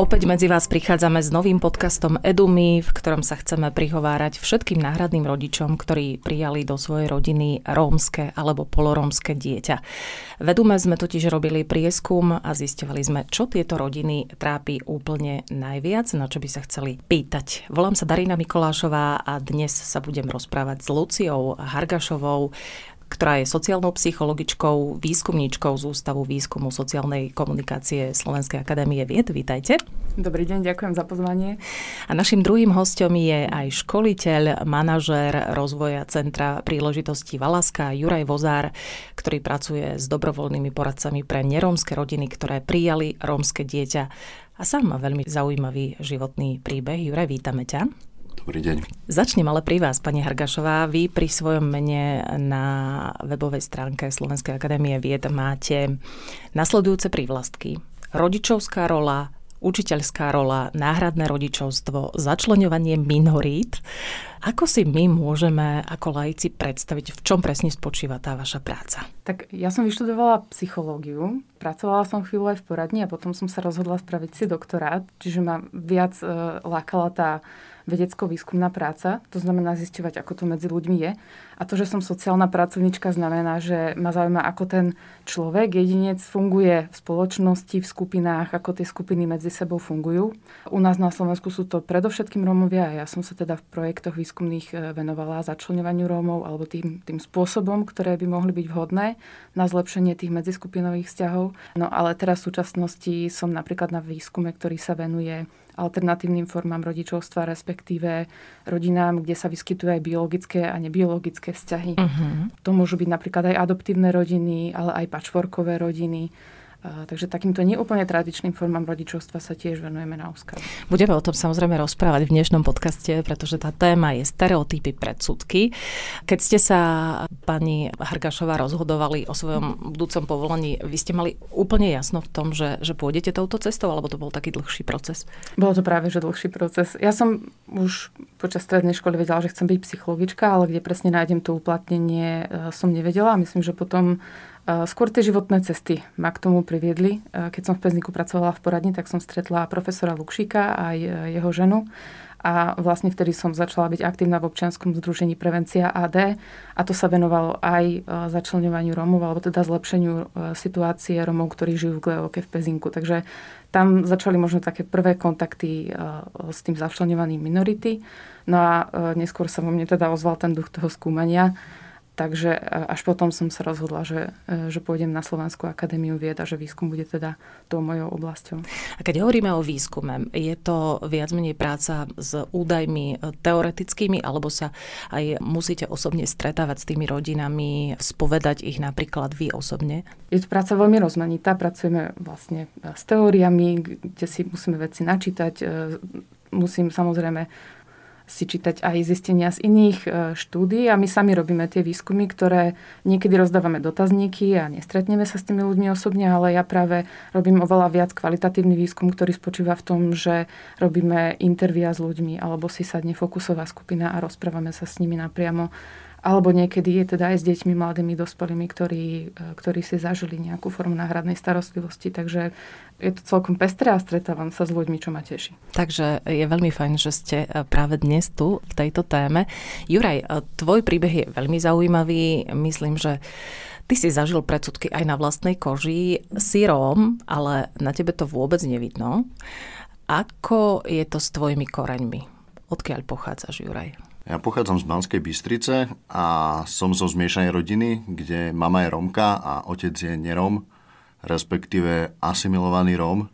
Opäť medzi vás prichádzame s novým podcastom Edumy, v ktorom sa chceme prihovárať všetkým náhradným rodičom, ktorí prijali do svojej rodiny rómske alebo polorómske dieťa. V Edume sme totiž robili prieskum a zistovali sme, čo tieto rodiny trápi úplne najviac, na čo by sa chceli pýtať. Volám sa Darina Mikolášová a dnes sa budem rozprávať s Luciou Hargašovou, ktorá je sociálnou psychologičkou, výskumníčkou z Ústavu výskumu sociálnej komunikácie Slovenskej akadémie vied. Vítajte. Dobrý deň, ďakujem za pozvanie. A našim druhým hostom je aj školiteľ, manažér rozvoja Centra príležitosti Valaska Juraj Vozár, ktorý pracuje s dobrovoľnými poradcami pre nerómske rodiny, ktoré prijali rómske dieťa. A sám má veľmi zaujímavý životný príbeh. Juraj, vítame ťa. Dobrý deň. Začnem ale pri vás, pani Hargašová. Vy pri svojom mene na webovej stránke Slovenskej akadémie vied máte nasledujúce prívlastky. Rodičovská rola, učiteľská rola, náhradné rodičovstvo, začlenovanie minorít. Ako si my môžeme ako laici predstaviť, v čom presne spočíva tá vaša práca? Tak ja som vyštudovala psychológiu, pracovala som chvíľu aj v poradni a potom som sa rozhodla spraviť si doktorát, čiže ma viac e, lákala tá vedecko-výskumná práca, to znamená zisťovať, ako to medzi ľuďmi je. A to, že som sociálna pracovnička, znamená, že ma zaujíma, ako ten človek, jedinec funguje v spoločnosti, v skupinách, ako tie skupiny medzi sebou fungujú. U nás na Slovensku sú to predovšetkým Rómovia a ja som sa teda v projektoch výskumných e, venovala začlenovaniu Rómov alebo tým, tým spôsobom, ktoré by mohli byť vhodné na zlepšenie tých medziskupinových vzťahov. No ale teraz v súčasnosti som napríklad na výskume, ktorý sa venuje alternatívnym formám rodičovstva, respektíve rodinám, kde sa vyskytujú aj biologické a nebiologické vzťahy. Uh-huh. To môžu byť napríklad aj adoptívne rodiny, ale aj pačvorkové rodiny Takže takýmto neúplne tradičným formám rodičovstva sa tiež venujeme na úzkách. Budeme o tom samozrejme rozprávať v dnešnom podcaste, pretože tá téma je stereotypy predsudky. Keď ste sa, pani Hargašová, rozhodovali o svojom budúcom povolení, vy ste mali úplne jasno v tom, že, že pôjdete touto cestou, alebo to bol taký dlhší proces? Bolo to práve, že dlhší proces. Ja som už počas strednej školy vedela, že chcem byť psychologička, ale kde presne nájdem to uplatnenie, e, som nevedela. Myslím, že potom Skôr tie životné cesty ma k tomu priviedli. Keď som v Pezniku pracovala v poradni, tak som stretla profesora Lukšíka a jeho ženu. A vlastne vtedy som začala byť aktívna v občianskom združení Prevencia AD a to sa venovalo aj začlenovaniu Rómov, alebo teda zlepšeniu situácie Rómov, ktorí žijú v Gleoke v Pezinku. Takže tam začali možno také prvé kontakty s tým začlenovaním minority. No a neskôr sa vo mne teda ozval ten duch toho skúmania Takže e, až potom som sa rozhodla, že, e, že pôjdem na Slovenskú akadémiu vied a že výskum bude teda tou mojou oblasťou. A keď hovoríme o výskume, je to viac menej práca s údajmi teoretickými, alebo sa aj musíte osobne stretávať s tými rodinami, spovedať ich napríklad vy osobne? Je to práca veľmi rozmanitá. Pracujeme vlastne s teóriami, kde si musíme veci načítať. E, musím samozrejme si čítať aj zistenia z iných e, štúdí a my sami robíme tie výskumy, ktoré niekedy rozdávame dotazníky a nestretneme sa s tými ľuďmi osobne, ale ja práve robím oveľa viac kvalitatívny výskum, ktorý spočíva v tom, že robíme intervia s ľuďmi alebo si sadne fokusová skupina a rozprávame sa s nimi napriamo alebo niekedy je teda aj s deťmi, mladými, dospelými, ktorí, e, ktorí si zažili nejakú formu náhradnej starostlivosti. Takže je to celkom pestré a stretávam sa s ľuďmi, čo ma teší. Takže je veľmi fajn, že ste e, práve dnes tu v tejto téme. Juraj, e, tvoj príbeh je veľmi zaujímavý. Myslím, že Ty si zažil predsudky aj na vlastnej koži. Si Róm, ale na tebe to vôbec nevidno. Ako je to s tvojimi koreňmi? Odkiaľ pochádzaš, Juraj? Ja pochádzam z Banskej Bystrice a som zo zmiešanej rodiny, kde mama je Rómka a otec je nerom, respektíve asimilovaný Róm.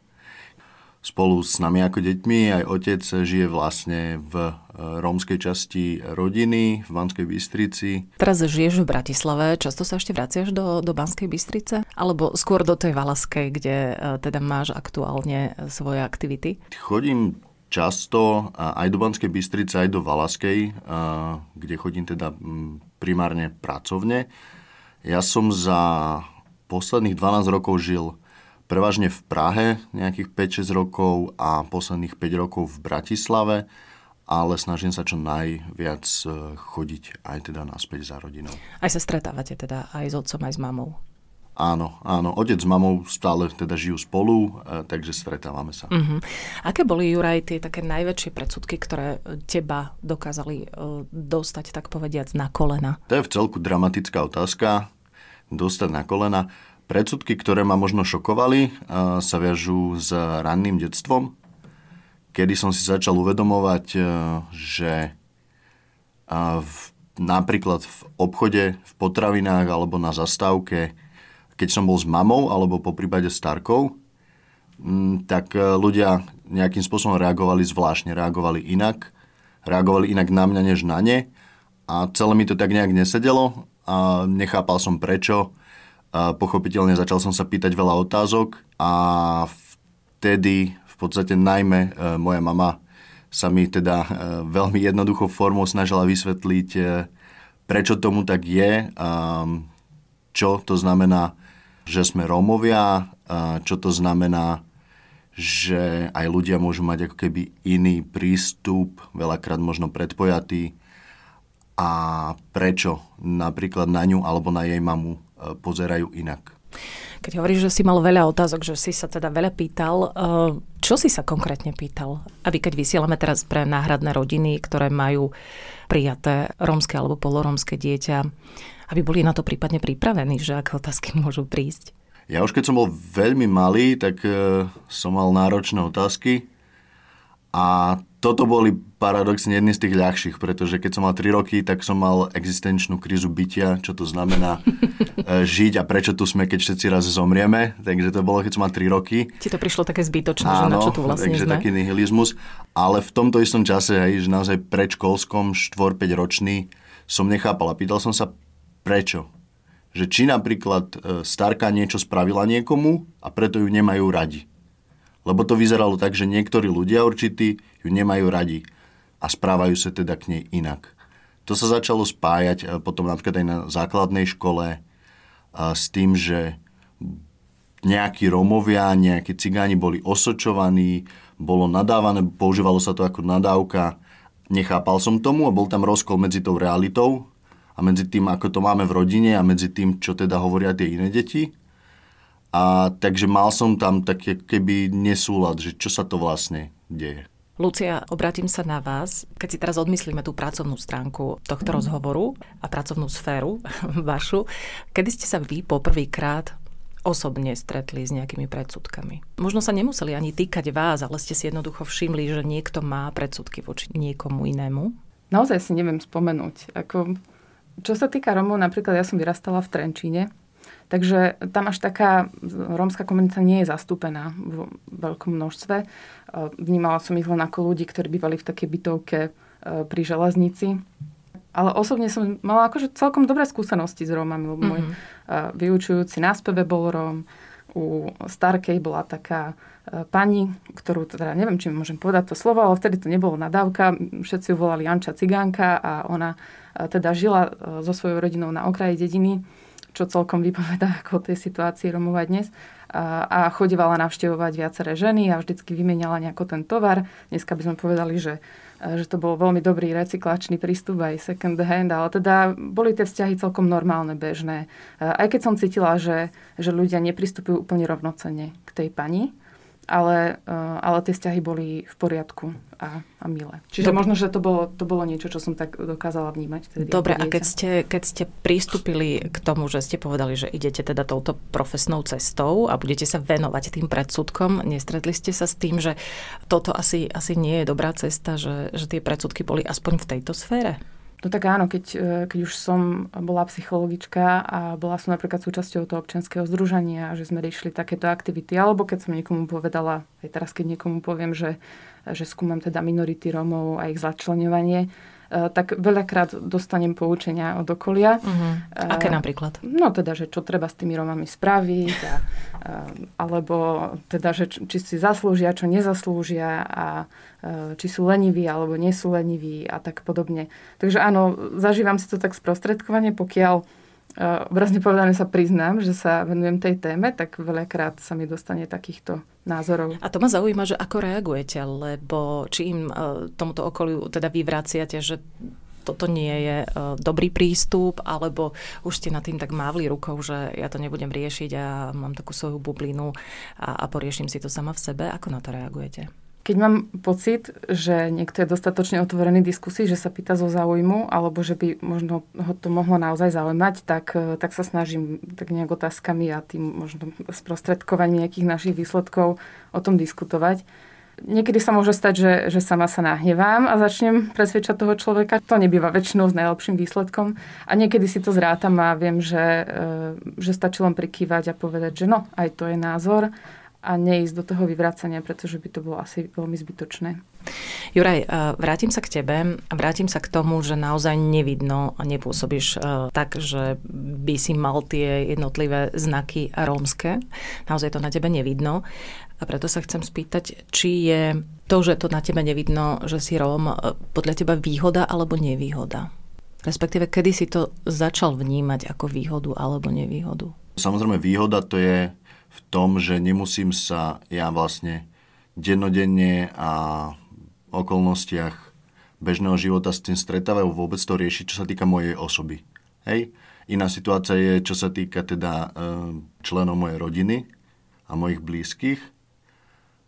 Spolu s nami ako deťmi aj otec žije vlastne v e, rómskej časti rodiny v Banskej Bystrici. Teraz žiješ v Bratislave, často sa ešte vraciaš do, do Banskej Bystrice? Alebo skôr do tej Valaskej, kde e, teda máš aktuálne svoje aktivity? Chodím často aj do Banskej Bystrice, aj do Valaskej, kde chodím teda primárne pracovne. Ja som za posledných 12 rokov žil prevažne v Prahe nejakých 5-6 rokov a posledných 5 rokov v Bratislave, ale snažím sa čo najviac e, chodiť aj teda naspäť za rodinou. Aj sa stretávate teda aj s otcom, aj s mamou? Áno, áno. Otec s mamou stále teda žijú spolu, e, takže stretávame sa. Uh-huh. Aké boli, Juraj, tie také najväčšie predsudky, ktoré teba dokázali dostať, tak povediac, na kolena? To je v celku dramatická otázka. Dostať na kolena. Predsudky, ktoré ma možno šokovali, sa viažú s ranným detstvom, kedy som si začal uvedomovať, e, že v, napríklad v obchode, v potravinách alebo na zastávke, keď som bol s mamou alebo po prípade starkou, tak e, ľudia nejakým spôsobom reagovali zvláštne, reagovali inak, reagovali inak na mňa než na ne a celé mi to tak nejak nesedelo a nechápal som prečo. A pochopiteľne začal som sa pýtať veľa otázok a vtedy v podstate najmä e, moja mama sa mi teda e, veľmi jednoduchou formou snažila vysvetliť, e, prečo tomu tak je, čo to znamená, že sme Rómovia, čo to znamená, že aj ľudia môžu mať ako keby iný prístup, veľakrát možno predpojatý a prečo napríklad na ňu alebo na jej mamu E, pozerajú inak. Keď hovoríš, že si mal veľa otázok, že si sa teda veľa pýtal, e, čo si sa konkrétne pýtal? Aby keď vysielame teraz pre náhradné rodiny, ktoré majú prijaté rómske alebo polorómske dieťa, aby boli na to prípadne pripravení, že aké otázky môžu prísť? Ja už keď som bol veľmi malý, tak e, som mal náročné otázky a toto boli paradoxne jedny z tých ľahších, pretože keď som mal 3 roky, tak som mal existenčnú krízu bytia, čo to znamená e, žiť a prečo tu sme, keď všetci raz zomrieme. Takže to bolo, keď som mal 3 roky. Ti to prišlo také zbytočné, Áno, že na čo tu vlastne takže sme? taký nihilizmus. Ale v tomto istom čase, hej, že naozaj predškolskom, 4-5 ročný, som nechápal a pýtal som sa, prečo? Že či napríklad e, starka niečo spravila niekomu a preto ju nemajú radi. Lebo to vyzeralo tak, že niektorí ľudia určití ju nemajú radi a správajú sa teda k nej inak. To sa začalo spájať e, potom napríklad aj na základnej škole s tým, že nejakí Rómovia, nejakí cigáni boli osočovaní, bolo nadávané, používalo sa to ako nadávka. Nechápal som tomu a bol tam rozkol medzi tou realitou a medzi tým, ako to máme v rodine a medzi tým, čo teda hovoria tie iné deti. A takže mal som tam také keby nesúlad, že čo sa to vlastne deje. Lucia, obrátim sa na vás. Keď si teraz odmyslíme tú pracovnú stránku tohto mm. rozhovoru a pracovnú sféru vašu, kedy ste sa vy poprvýkrát osobne stretli s nejakými predsudkami. Možno sa nemuseli ani týkať vás, ale ste si jednoducho všimli, že niekto má predsudky voči niekomu inému? Naozaj si neviem spomenúť. Ako, čo sa týka Romov, napríklad ja som vyrastala v Trenčíne, Takže tam až taká rómska komunita nie je zastúpená v veľkom množstve. E, vnímala som ich len ako ľudí, ktorí bývali v takej bytovke e, pri železnici. Ale osobne som mala akože celkom dobré skúsenosti s Rómami. Mm-hmm. Môj e, vyučujúci na speve bol Róm. U Starkej bola taká pani, ktorú teda neviem, či môžem povedať to slovo, ale vtedy to nebolo nadávka. Všetci ju volali Janča Cigánka a ona teda žila so svojou rodinou na okraji dediny čo celkom vypovedá ako o tej situácii Romov aj dnes. A, a chodívala navštevovať viaceré ženy a vždycky vymenala nejako ten tovar. Dneska by sme povedali, že, že to bol veľmi dobrý recyklačný prístup aj second hand, ale teda boli tie vzťahy celkom normálne, bežné. Aj keď som cítila, že, že ľudia nepristupujú úplne rovnocenne k tej pani, ale, uh, ale tie vzťahy boli v poriadku a, a milé. Čiže Dobre. možno, že to bolo, to bolo niečo, čo som tak dokázala vnímať. Vtedy Dobre, a keď ste, keď ste pristúpili k tomu, že ste povedali, že idete teda touto profesnou cestou a budete sa venovať tým predsudkom, nestretli ste sa s tým, že toto asi, asi nie je dobrá cesta, že, že tie predsudky boli aspoň v tejto sfére? No tak áno, keď, e, keď už som bola psychologička a bola som napríklad súčasťou toho občianského združenia, že sme riešili takéto aktivity, alebo keď som niekomu povedala, aj teraz keď niekomu poviem, že, že skúmam teda minority Rómov a ich začlenovanie, tak veľakrát dostanem poučenia od okolia. Uh-huh. Aké napríklad? No teda, že čo treba s tými Romami spraviť, a, eh, alebo teda, že či si zaslúžia, čo nezaslúžia a, či sú leniví alebo nie sú leniví a tak podobne. Takže áno, zažívam si to tak sprostredkovanie, pokiaľ obrazne povedané sa priznám, že sa venujem tej téme, tak veľakrát sa mi dostane takýchto názorov. A to ma zaujíma, že ako reagujete, lebo či im e, tomuto okoliu teda vyvraciate, že toto nie je e, dobrý prístup, alebo už ste nad tým tak mávli rukou, že ja to nebudem riešiť a mám takú svoju bublinu a, a poriešim si to sama v sebe. Ako na to reagujete? Keď mám pocit, že niekto je dostatočne otvorený diskusii, že sa pýta zo záujmu, alebo že by možno ho to mohlo naozaj zaujímať, tak, eh, tak sa snažím tak nejak otázkami a tým možno sprostredkovaním nejakých našich výsledkov o tom diskutovať. Niekedy sa môže stať, že, že sama sa nahnevám a začnem presvedčať toho človeka. To nebýva väčšinou s najlepším výsledkom. A niekedy si to zrátam a viem, že, eh, že stačí len prikývať a povedať, že no, aj to je názor a neísť do toho vyvracania, pretože by to bolo asi veľmi zbytočné. Juraj, eh, vrátim sa k tebe a vrátim sa k tomu, že naozaj nevidno a nepôsobíš eh, tak, že by si mal tie jednotlivé znaky rómske. Naozaj to na tebe nevidno. A preto sa chcem spýtať, či je to, že to na tebe nevidno, že si Róm, eh, podľa teba výhoda alebo nevýhoda? Respektíve, kedy si to začal vnímať ako výhodu alebo nevýhodu? Samozrejme, výhoda to je v tom, že nemusím sa ja vlastne dennodenne a v okolnostiach bežného života s tým stretávať, vôbec to riešiť, čo sa týka mojej osoby. Hej? Iná situácia je, čo sa týka teda e, členov mojej rodiny a mojich blízkych.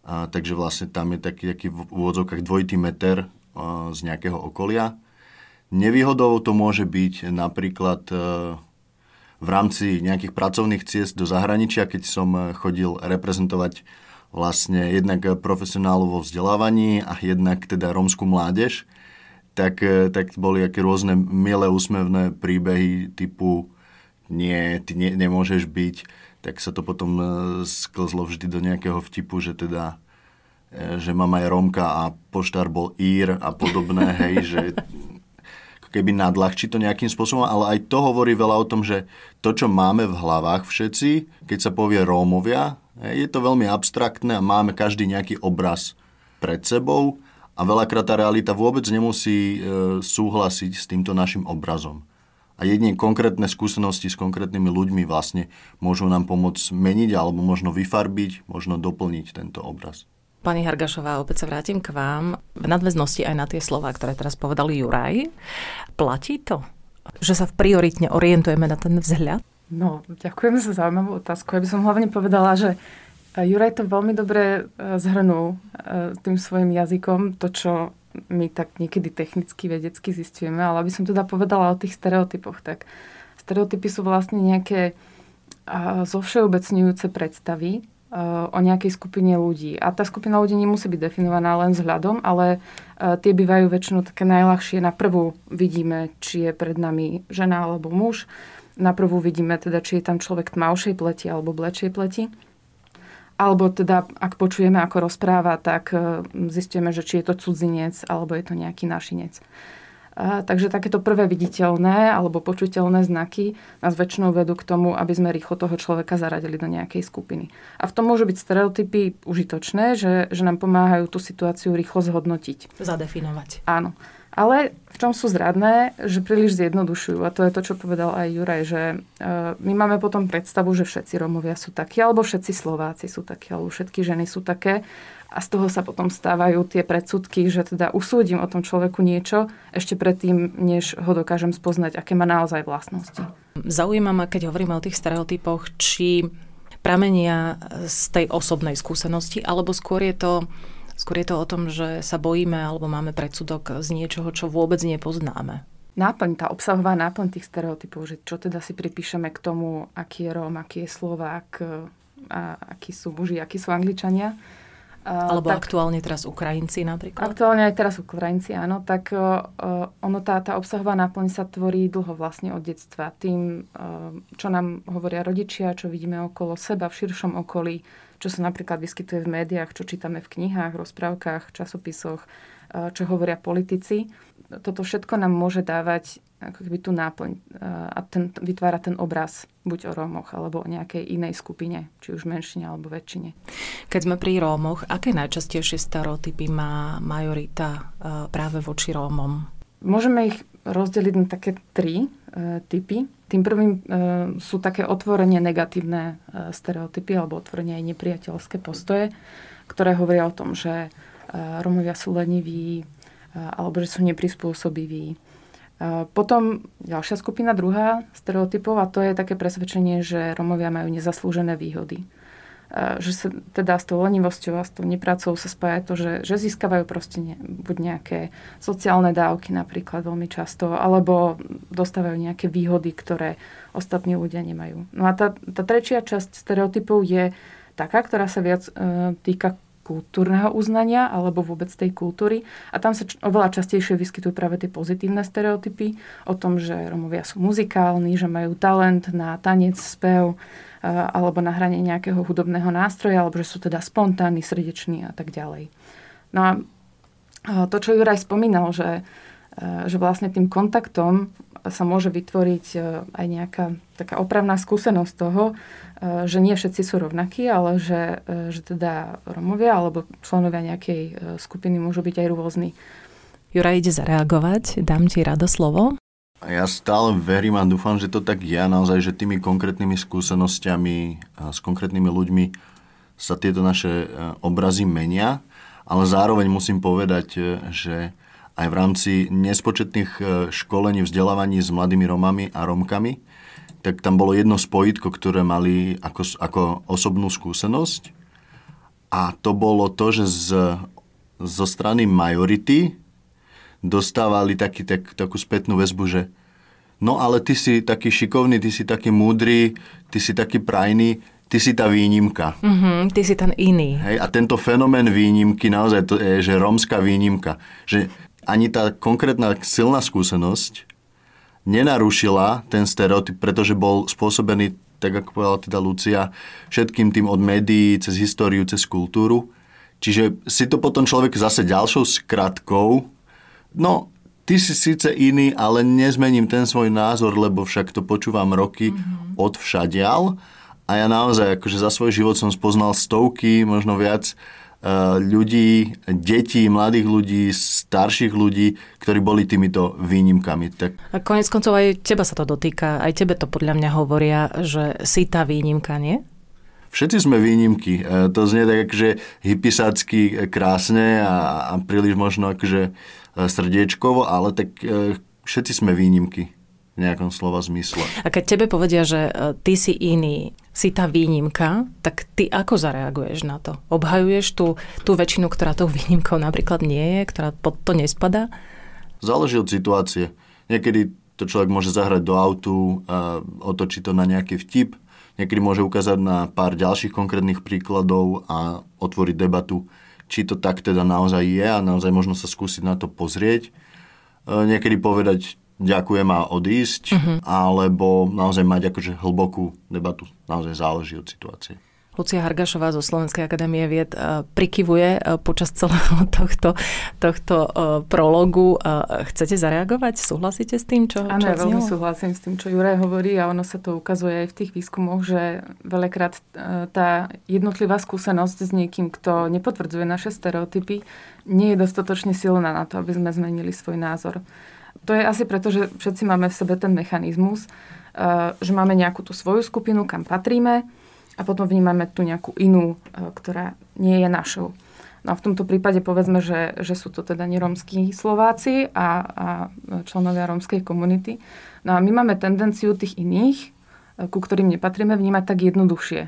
A, takže vlastne tam je taký, taký v úvodzovkách dvojitý meter a, e, z nejakého okolia. Nevýhodou to môže byť napríklad e, v rámci nejakých pracovných ciest do zahraničia, keď som eh, chodil reprezentovať vlastne jednak profesionálu vo vzdelávaní a jednak teda rómskú mládež, tak, eh, tak boli aké rôzne milé úsmevné príbehy typu nie, ty ne, nemôžeš byť, tak sa to potom eh, sklzlo vždy do nejakého vtipu, že teda že mama je Rómka a poštár bol Ír a podobné, hej, že keby nadľahčí to nejakým spôsobom, ale aj to hovorí veľa o tom, že to, čo máme v hlavách všetci, keď sa povie Rómovia, je to veľmi abstraktné a máme každý nejaký obraz pred sebou a veľakrát tá realita vôbec nemusí e, súhlasiť s týmto našim obrazom. A jedine konkrétne skúsenosti s konkrétnymi ľuďmi vlastne môžu nám pomôcť meniť alebo možno vyfarbiť, možno doplniť tento obraz. Pani Hargašová, opäť sa vrátim k vám. V nadväznosti aj na tie slova, ktoré teraz povedal Juraj. Platí to? Že sa prioritne orientujeme na ten vzhľad? No, ďakujem za zaujímavú otázku. Ja by som hlavne povedala, že Juraj to veľmi dobre e, zhrnul e, tým svojim jazykom, to, čo my tak niekedy technicky, vedecky zistujeme, ale aby som teda povedala o tých stereotypoch, tak stereotypy sú vlastne nejaké zovšeobecňujúce predstavy o nejakej skupine ľudí. A tá skupina ľudí nemusí byť definovaná len vzhľadom, ale e, tie bývajú väčšinou také najľahšie. Na prvú vidíme, či je pred nami žena alebo muž. Na prvú vidíme teda, či je tam človek tmavšej pleti alebo blečej pleti. Alebo teda, ak počujeme, ako rozpráva, tak e, zistíme, že či je to cudzinec alebo je to nejaký našinec. Takže takéto prvé viditeľné alebo počuteľné znaky nás väčšinou vedú k tomu, aby sme rýchlo toho človeka zaradili do nejakej skupiny. A v tom môžu byť stereotypy užitočné, že, že nám pomáhajú tú situáciu rýchlo zhodnotiť. Zadefinovať. Áno. Ale v čom sú zradné, že príliš zjednodušujú. A to je to, čo povedal aj Juraj, že e, my máme potom predstavu, že všetci Romovia sú takí, alebo všetci Slováci sú takí, alebo všetky ženy sú také a z toho sa potom stávajú tie predsudky, že teda usúdim o tom človeku niečo ešte predtým, než ho dokážem spoznať, aké má naozaj vlastnosti. Zaujíma ma, keď hovoríme o tých stereotypoch, či pramenia z tej osobnej skúsenosti, alebo skôr je to Skôr je to o tom, že sa bojíme alebo máme predsudok z niečoho, čo vôbec nepoznáme. Náplň, tá obsahová náplň tých stereotypov, že čo teda si pripíšeme k tomu, aký je Róm, aký je Slovák, a akí sú muži, akí sú Angličania, alebo tak, aktuálne teraz Ukrajinci napríklad? Aktuálne aj teraz Ukrajinci, áno. Tak uh, ono, tá, tá obsahová náplň sa tvorí dlho vlastne od detstva. Tým, uh, čo nám hovoria rodičia, čo vidíme okolo seba, v širšom okolí, čo sa napríklad vyskytuje v médiách, čo čítame v knihách, rozprávkach, časopisoch, uh, čo hovoria politici. Toto všetko nám môže dávať ako keby tú náplň a ten, vytvára ten obraz buď o Rómoch alebo o nejakej inej skupine, či už menšine alebo väčšine. Keď sme pri Rómoch, aké najčastejšie stereotypy má majorita práve voči Rómom? Môžeme ich rozdeliť na také tri typy. Tým prvým sú také otvorene negatívne stereotypy alebo otvorene aj nepriateľské postoje, ktoré hovoria o tom, že Romovia sú leniví alebo že sú neprispôsobiví. Potom ďalšia skupina, druhá stereotypov, a to je také presvedčenie, že Romovia majú nezaslúžené výhody že sa teda s tou lenivosťou a s tou nepracou sa spája to, že, že získavajú proste ne, buď nejaké sociálne dávky napríklad veľmi často, alebo dostávajú nejaké výhody, ktoré ostatní ľudia nemajú. No a tá, tá tretia časť stereotypov je taká, ktorá sa viac e, týka kultúrneho uznania alebo vôbec tej kultúry. A tam sa oveľa častejšie vyskytujú práve tie pozitívne stereotypy o tom, že Romovia sú muzikálni, že majú talent na tanec, spev, alebo na hranie nejakého hudobného nástroja, alebo že sú teda spontánni, srdeční a tak ďalej. No a to, čo Juraj spomínal, že, že vlastne tým kontaktom sa môže vytvoriť aj nejaká taká opravná skúsenosť toho, že nie všetci sú rovnakí, ale že, že teda Romovia alebo členovia nejakej skupiny môžu byť aj rôzni. Juraj ide zareagovať, dám ti rado slovo. Ja stále verím a dúfam, že to tak je naozaj, že tými konkrétnymi skúsenosťami a s konkrétnymi ľuďmi sa tieto naše e, obrazy menia, ale zároveň musím povedať, e, že aj v rámci nespočetných e, školení, vzdelávaní s mladými Romami a Romkami, tak tam bolo jedno spojitko, ktoré mali ako, ako osobnú skúsenosť. A to bolo to, že z, zo strany majority dostávali taký, tak, takú spätnú väzbu, že no ale ty si taký šikovný, ty si taký múdry, ty si taký prajný, ty si tá výnimka. Mm-hmm, ty si ten iný. Hej, a tento fenomén výnimky, naozaj to je, že rómska výnimka, že ani tá konkrétna silná skúsenosť nenarušila ten stereotyp, pretože bol spôsobený, tak ako povedala teda Lucia, všetkým tým od médií, cez históriu, cez kultúru. Čiže si to potom človek zase ďalšou skratkou no, ty si síce iný, ale nezmením ten svoj názor, lebo však to počúvam roky mm-hmm. od všadial. A ja naozaj, akože za svoj život som spoznal stovky, možno viac ľudí, detí, mladých ľudí, starších ľudí, ktorí boli týmito výnimkami. Tak... A konec koncov aj teba sa to dotýka, aj tebe to podľa mňa hovoria, že si tá výnimka, nie? Všetci sme výnimky. E, to znie tak akože hypisácky krásne a, a príliš možno akože srdiečkovo, ale tak všetci sme výnimky v nejakom slova zmysle. A keď tebe povedia, že e, ty si iný, si tá výnimka, tak ty ako zareaguješ na to? Obhajuješ tú, tú väčšinu, ktorá tou výnimkou napríklad nie je, ktorá pod to nespadá? Záleží od situácie. Niekedy to človek môže zahrať do autu, a otočiť to na nejaký vtip, niekedy môže ukázať na pár ďalších konkrétnych príkladov a otvoriť debatu či to tak teda naozaj je a naozaj možno sa skúsiť na to pozrieť. E, niekedy povedať ďakujem a odísť, uh-huh. alebo naozaj mať akože hlbokú debatu. Naozaj záleží od situácie. Lucia Hargašová zo Slovenskej akadémie vied e, prikyvuje e, počas celého tohto, tohto e, prologu. Chcete zareagovať? Súhlasíte s tým, čo Áno, ja veľmi súhlasím s tým, čo Juraj hovorí a ono sa to ukazuje aj v tých výskumoch, že veľakrát tá jednotlivá skúsenosť s niekým, kto nepotvrdzuje naše stereotypy, nie je dostatočne silná na to, aby sme zmenili svoj názor. To je asi preto, že všetci máme v sebe ten mechanizmus, že máme nejakú tú svoju skupinu, kam patríme, a potom vnímame tu nejakú inú, e, ktorá nie je našou. No a v tomto prípade povedzme, že, že sú to teda neromskí Slováci a, a členovia rómskej komunity. No a my máme tendenciu tých iných, e, ku ktorým nepatríme, vnímať tak jednoduchšie.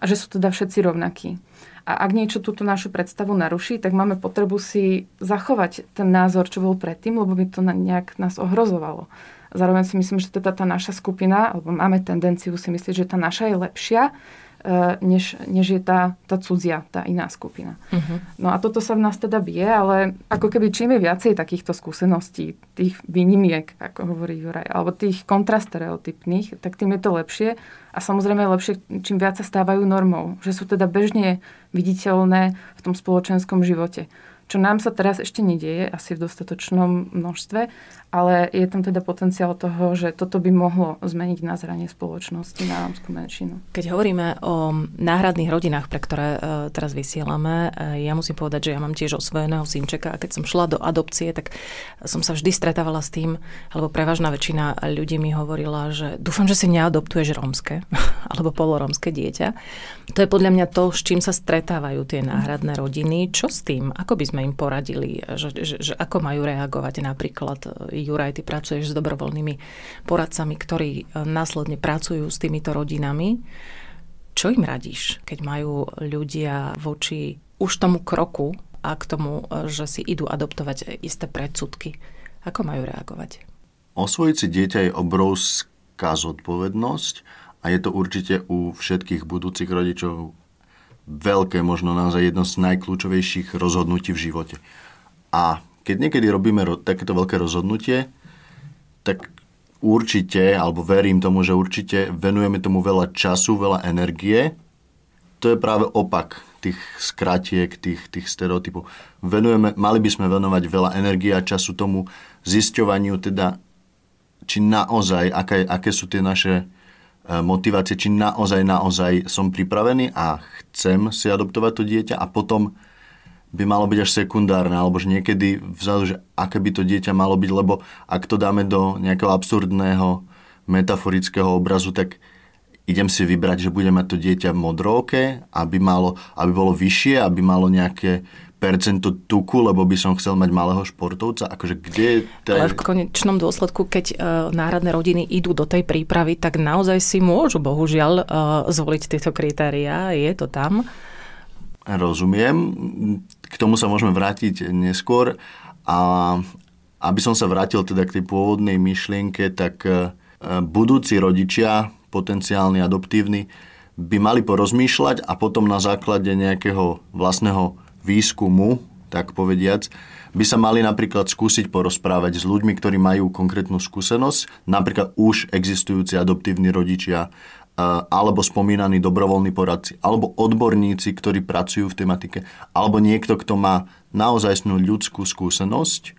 A že sú teda všetci rovnakí. A ak niečo túto našu predstavu naruší, tak máme potrebu si zachovať ten názor, čo bol predtým, lebo by to nejak nás ohrozovalo. Zároveň si myslím, že teda tá naša skupina, alebo máme tendenciu si myslieť, že tá naša je lepšia, než, než je tá, tá cudzia, tá iná skupina. Uh-huh. No a toto sa v nás teda bije, ale ako keby čím je viacej takýchto skúseností, tých výnimiek, ako hovorí Juraj, alebo tých kontrastereotypných, tak tým je to lepšie. A samozrejme lepšie, čím viac sa stávajú normou, že sú teda bežne viditeľné v tom spoločenskom živote. Čo nám sa teraz ešte nedieje asi v dostatočnom množstve, ale je tam teda potenciál toho, že toto by mohlo zmeniť nazranie spoločnosti na rómskú menšinu. Keď hovoríme o náhradných rodinách, pre ktoré uh, teraz vysielame, uh, ja musím povedať, že ja mám tiež osvojeného synčeka a keď som šla do adopcie, tak som sa vždy stretávala s tým, alebo prevažná väčšina ľudí mi hovorila, že dúfam, že si neadoptuješ rómske alebo polorómske dieťa. To je podľa mňa to, s čím sa stretávajú tie náhradné rodiny. Čo s tým? Ako by sme im poradili? Že, že, že ako majú reagovať napríklad Juraj, ty pracuješ s dobrovoľnými poradcami, ktorí e, následne pracujú s týmito rodinami. Čo im radíš, keď majú ľudia voči už tomu kroku a k tomu, e, že si idú adoptovať isté predsudky? Ako majú reagovať? Osvojiť si dieťa je obrovská zodpovednosť a je to určite u všetkých budúcich rodičov veľké, možno naozaj jedno z najkľúčovejších rozhodnutí v živote. A keď niekedy robíme ro- takéto veľké rozhodnutie, tak určite, alebo verím tomu, že určite venujeme tomu veľa času, veľa energie. To je práve opak tých skratiek, tých, tých stereotypov. Venujeme, mali by sme venovať veľa energie a času tomu zisťovaniu, teda či naozaj, aké, aké sú tie naše motivácie, či naozaj, naozaj som pripravený a chcem si adoptovať to dieťa a potom by malo byť až sekundárne, alebo že niekedy vzadu, že aké by to dieťa malo byť, lebo ak to dáme do nejakého absurdného metaforického obrazu, tak idem si vybrať, že budem mať to dieťa modroké, aby, malo, aby bolo vyššie, aby malo nejaké percento tuku, lebo by som chcel mať malého športovca? Akože kde je Ale v konečnom dôsledku, keď uh, náhradné rodiny idú do tej prípravy, tak naozaj si môžu bohužiaľ uh, zvoliť tieto kritériá. Je to tam. Rozumiem. K tomu sa môžeme vrátiť neskôr. A aby som sa vrátil teda k tej pôvodnej myšlienke, tak e, budúci rodičia, potenciálni adoptívni, by mali porozmýšľať a potom na základe nejakého vlastného výskumu, tak povediac, by sa mali napríklad skúsiť porozprávať s ľuďmi, ktorí majú konkrétnu skúsenosť, napríklad už existujúci adoptívni rodičia alebo spomínaní dobrovoľní poradci, alebo odborníci, ktorí pracujú v tematike, alebo niekto, kto má naozajstnú ľudskú skúsenosť e,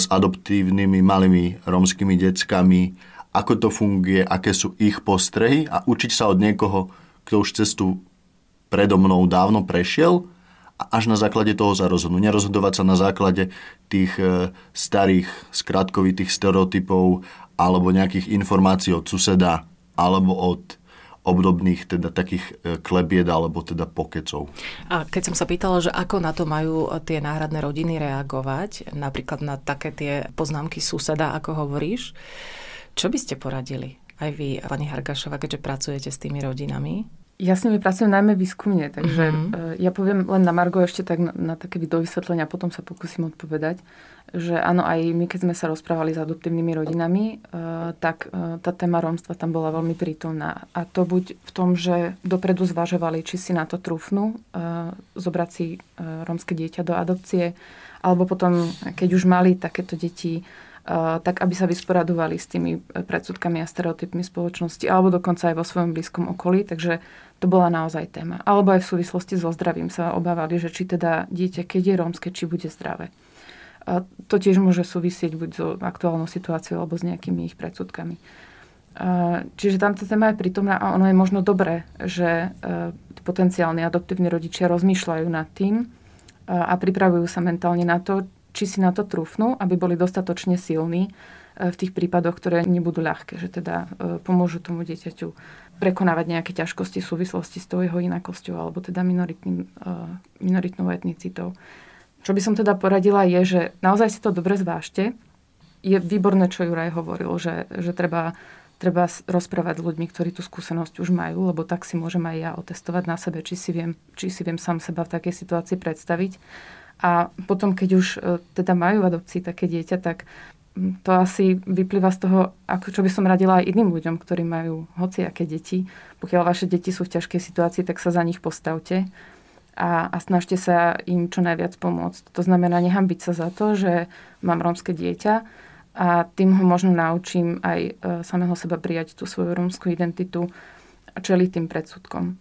s adoptívnymi malými romskými deckami, ako to funguje, aké sú ich postrehy a učiť sa od niekoho, kto už cestu predo mnou dávno prešiel a až na základe toho sa rozhodnú. Nerozhodovať sa na základe tých e, starých, skratkovitých stereotypov alebo nejakých informácií od suseda alebo od obdobných teda takých e, klebied alebo teda pokecov. A keď som sa pýtala, že ako na to majú tie náhradné rodiny reagovať, napríklad na také tie poznámky suseda, ako hovoríš, čo by ste poradili? Aj vy, pani Hargašova, keďže pracujete s tými rodinami? Ja s nimi pracujem najmä výskumne, takže mm-hmm. ja poviem len na Margo ešte tak na, na také dovysvetlenia, potom sa pokúsim odpovedať že áno, aj my, keď sme sa rozprávali s adoptívnymi rodinami, uh, tak uh, tá téma rómstva tam bola veľmi prítomná. A to buď v tom, že dopredu zvažovali, či si na to trúfnú, uh, zobrať si rómske dieťa do adopcie, alebo potom, keď už mali takéto deti, tak aby sa vysporadovali s tými predsudkami a stereotypmi spoločnosti, alebo dokonca aj vo svojom blízkom okolí, takže to bola naozaj téma. Alebo aj v súvislosti so zdravím sa obávali, že či teda dieťa, keď je rómske, či bude zdravé. A to tiež môže súvisieť buď so aktuálnou situáciou alebo s nejakými ich predsudkami. Čiže tamto téma je prítomná a ono je možno dobré, že e, potenciálni adoptívni rodičia rozmýšľajú nad tým a pripravujú sa mentálne na to, či si na to trúfnú, aby boli dostatočne silní e, v tých prípadoch, ktoré nebudú ľahké, že teda pomôžu tomu dieťaťu prekonávať nejaké ťažkosti v súvislosti s tou jeho inakosťou alebo teda minoritným, minoritnou etnicitou. Čo by som teda poradila je, že naozaj si to dobre zvážte. Je výborné, čo Juraj hovoril, že, že treba, treba rozprávať s ľuďmi, ktorí tú skúsenosť už majú, lebo tak si môžem aj ja otestovať na sebe, či si viem, či si viem sám seba v takej situácii predstaviť. A potom, keď už e, teda majú v adopcii také dieťa, tak to asi vyplýva z toho, ako, čo by som radila aj iným ľuďom, ktorí majú hociaké deti. Pokiaľ vaše deti sú v ťažkej situácii, tak sa za nich postavte a, a snažte sa im čo najviac pomôcť. To znamená, nehambiť sa za to, že mám rómske dieťa a tým ho možno naučím aj e, samého seba prijať tú svoju rómskú identitu a čeliť tým predsudkom.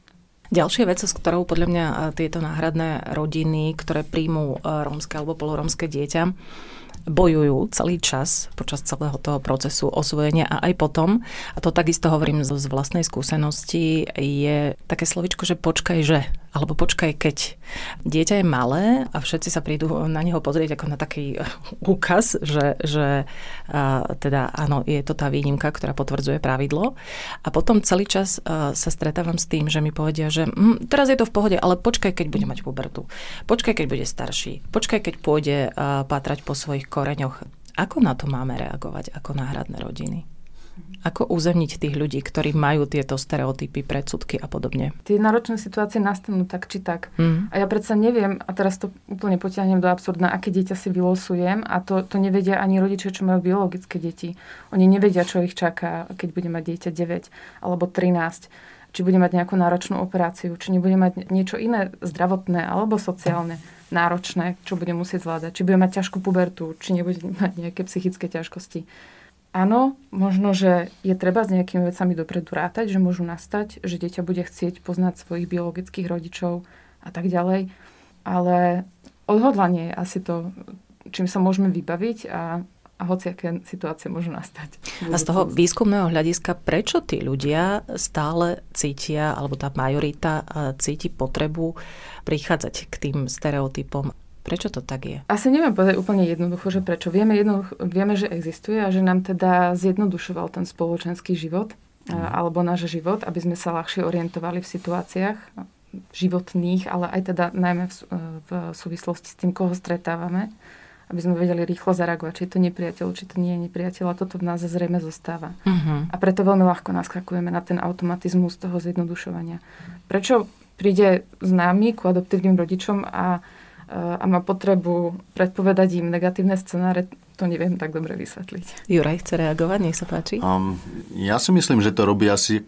Ďalšia vec, s ktorou podľa mňa tieto náhradné rodiny, ktoré príjmú rómske alebo polorómske dieťa, bojujú celý čas počas celého toho procesu osvojenia a aj potom, a to takisto hovorím z vlastnej skúsenosti, je také slovičko, že počkaj, že alebo počkaj, keď dieťa je malé a všetci sa prídu na neho pozrieť ako na taký úkaz, že, že a, teda áno, je to tá výnimka, ktorá potvrdzuje pravidlo. A potom celý čas a, sa stretávam s tým, že mi povedia, že hm, teraz je to v pohode, ale počkaj, keď bude mať pubertu. Počkaj, keď bude starší. Počkaj, keď pôjde a, pátrať po svojich koreňoch. Ako na to máme reagovať ako náhradné rodiny? Ako uzemniť tých ľudí, ktorí majú tieto stereotypy, predsudky a podobne? Tie náročné situácie nastanú tak či tak. Mm. A ja predsa neviem, a teraz to úplne potiahnem do absurdna, aké dieťa si vylosujem a to, to nevedia ani rodičia, čo majú biologické deti. Oni nevedia, čo ich čaká, keď bude mať dieťa 9 alebo 13 či bude mať nejakú náročnú operáciu, či nebude mať niečo iné zdravotné alebo sociálne náročné, čo bude musieť zvládať, či bude mať ťažkú pubertu, či nebude mať nejaké psychické ťažkosti áno, možno, že je treba s nejakými vecami dopredu rátať, že môžu nastať, že dieťa bude chcieť poznať svojich biologických rodičov a tak ďalej. Ale odhodlanie je asi to, čím sa môžeme vybaviť a, a hociaké situácie môžu nastať. A z toho výskumného hľadiska, prečo tí ľudia stále cítia, alebo tá majorita cíti potrebu prichádzať k tým stereotypom Prečo to tak je? Asi neviem povedať úplne jednoducho, že prečo. Vieme, jednoducho, vieme, že existuje a že nám teda zjednodušoval ten spoločenský život mm. alebo náš život, aby sme sa ľahšie orientovali v situáciách životných, ale aj teda najmä v, v súvislosti s tým, koho stretávame, aby sme vedeli rýchlo zareagovať, či je to nepriateľ, či to nie je nepriateľ a toto v nás zrejme zostáva. Uh-huh. A preto veľmi ľahko naskakujeme na ten automatizmus toho zjednodušovania. Prečo príde známy ku adoptívnym rodičom a a má potrebu predpovedať im negatívne scenáre, to neviem tak dobre vysvetliť. Juraj chce reagovať, nech sa páči. Um, ja si myslím, že to robí asi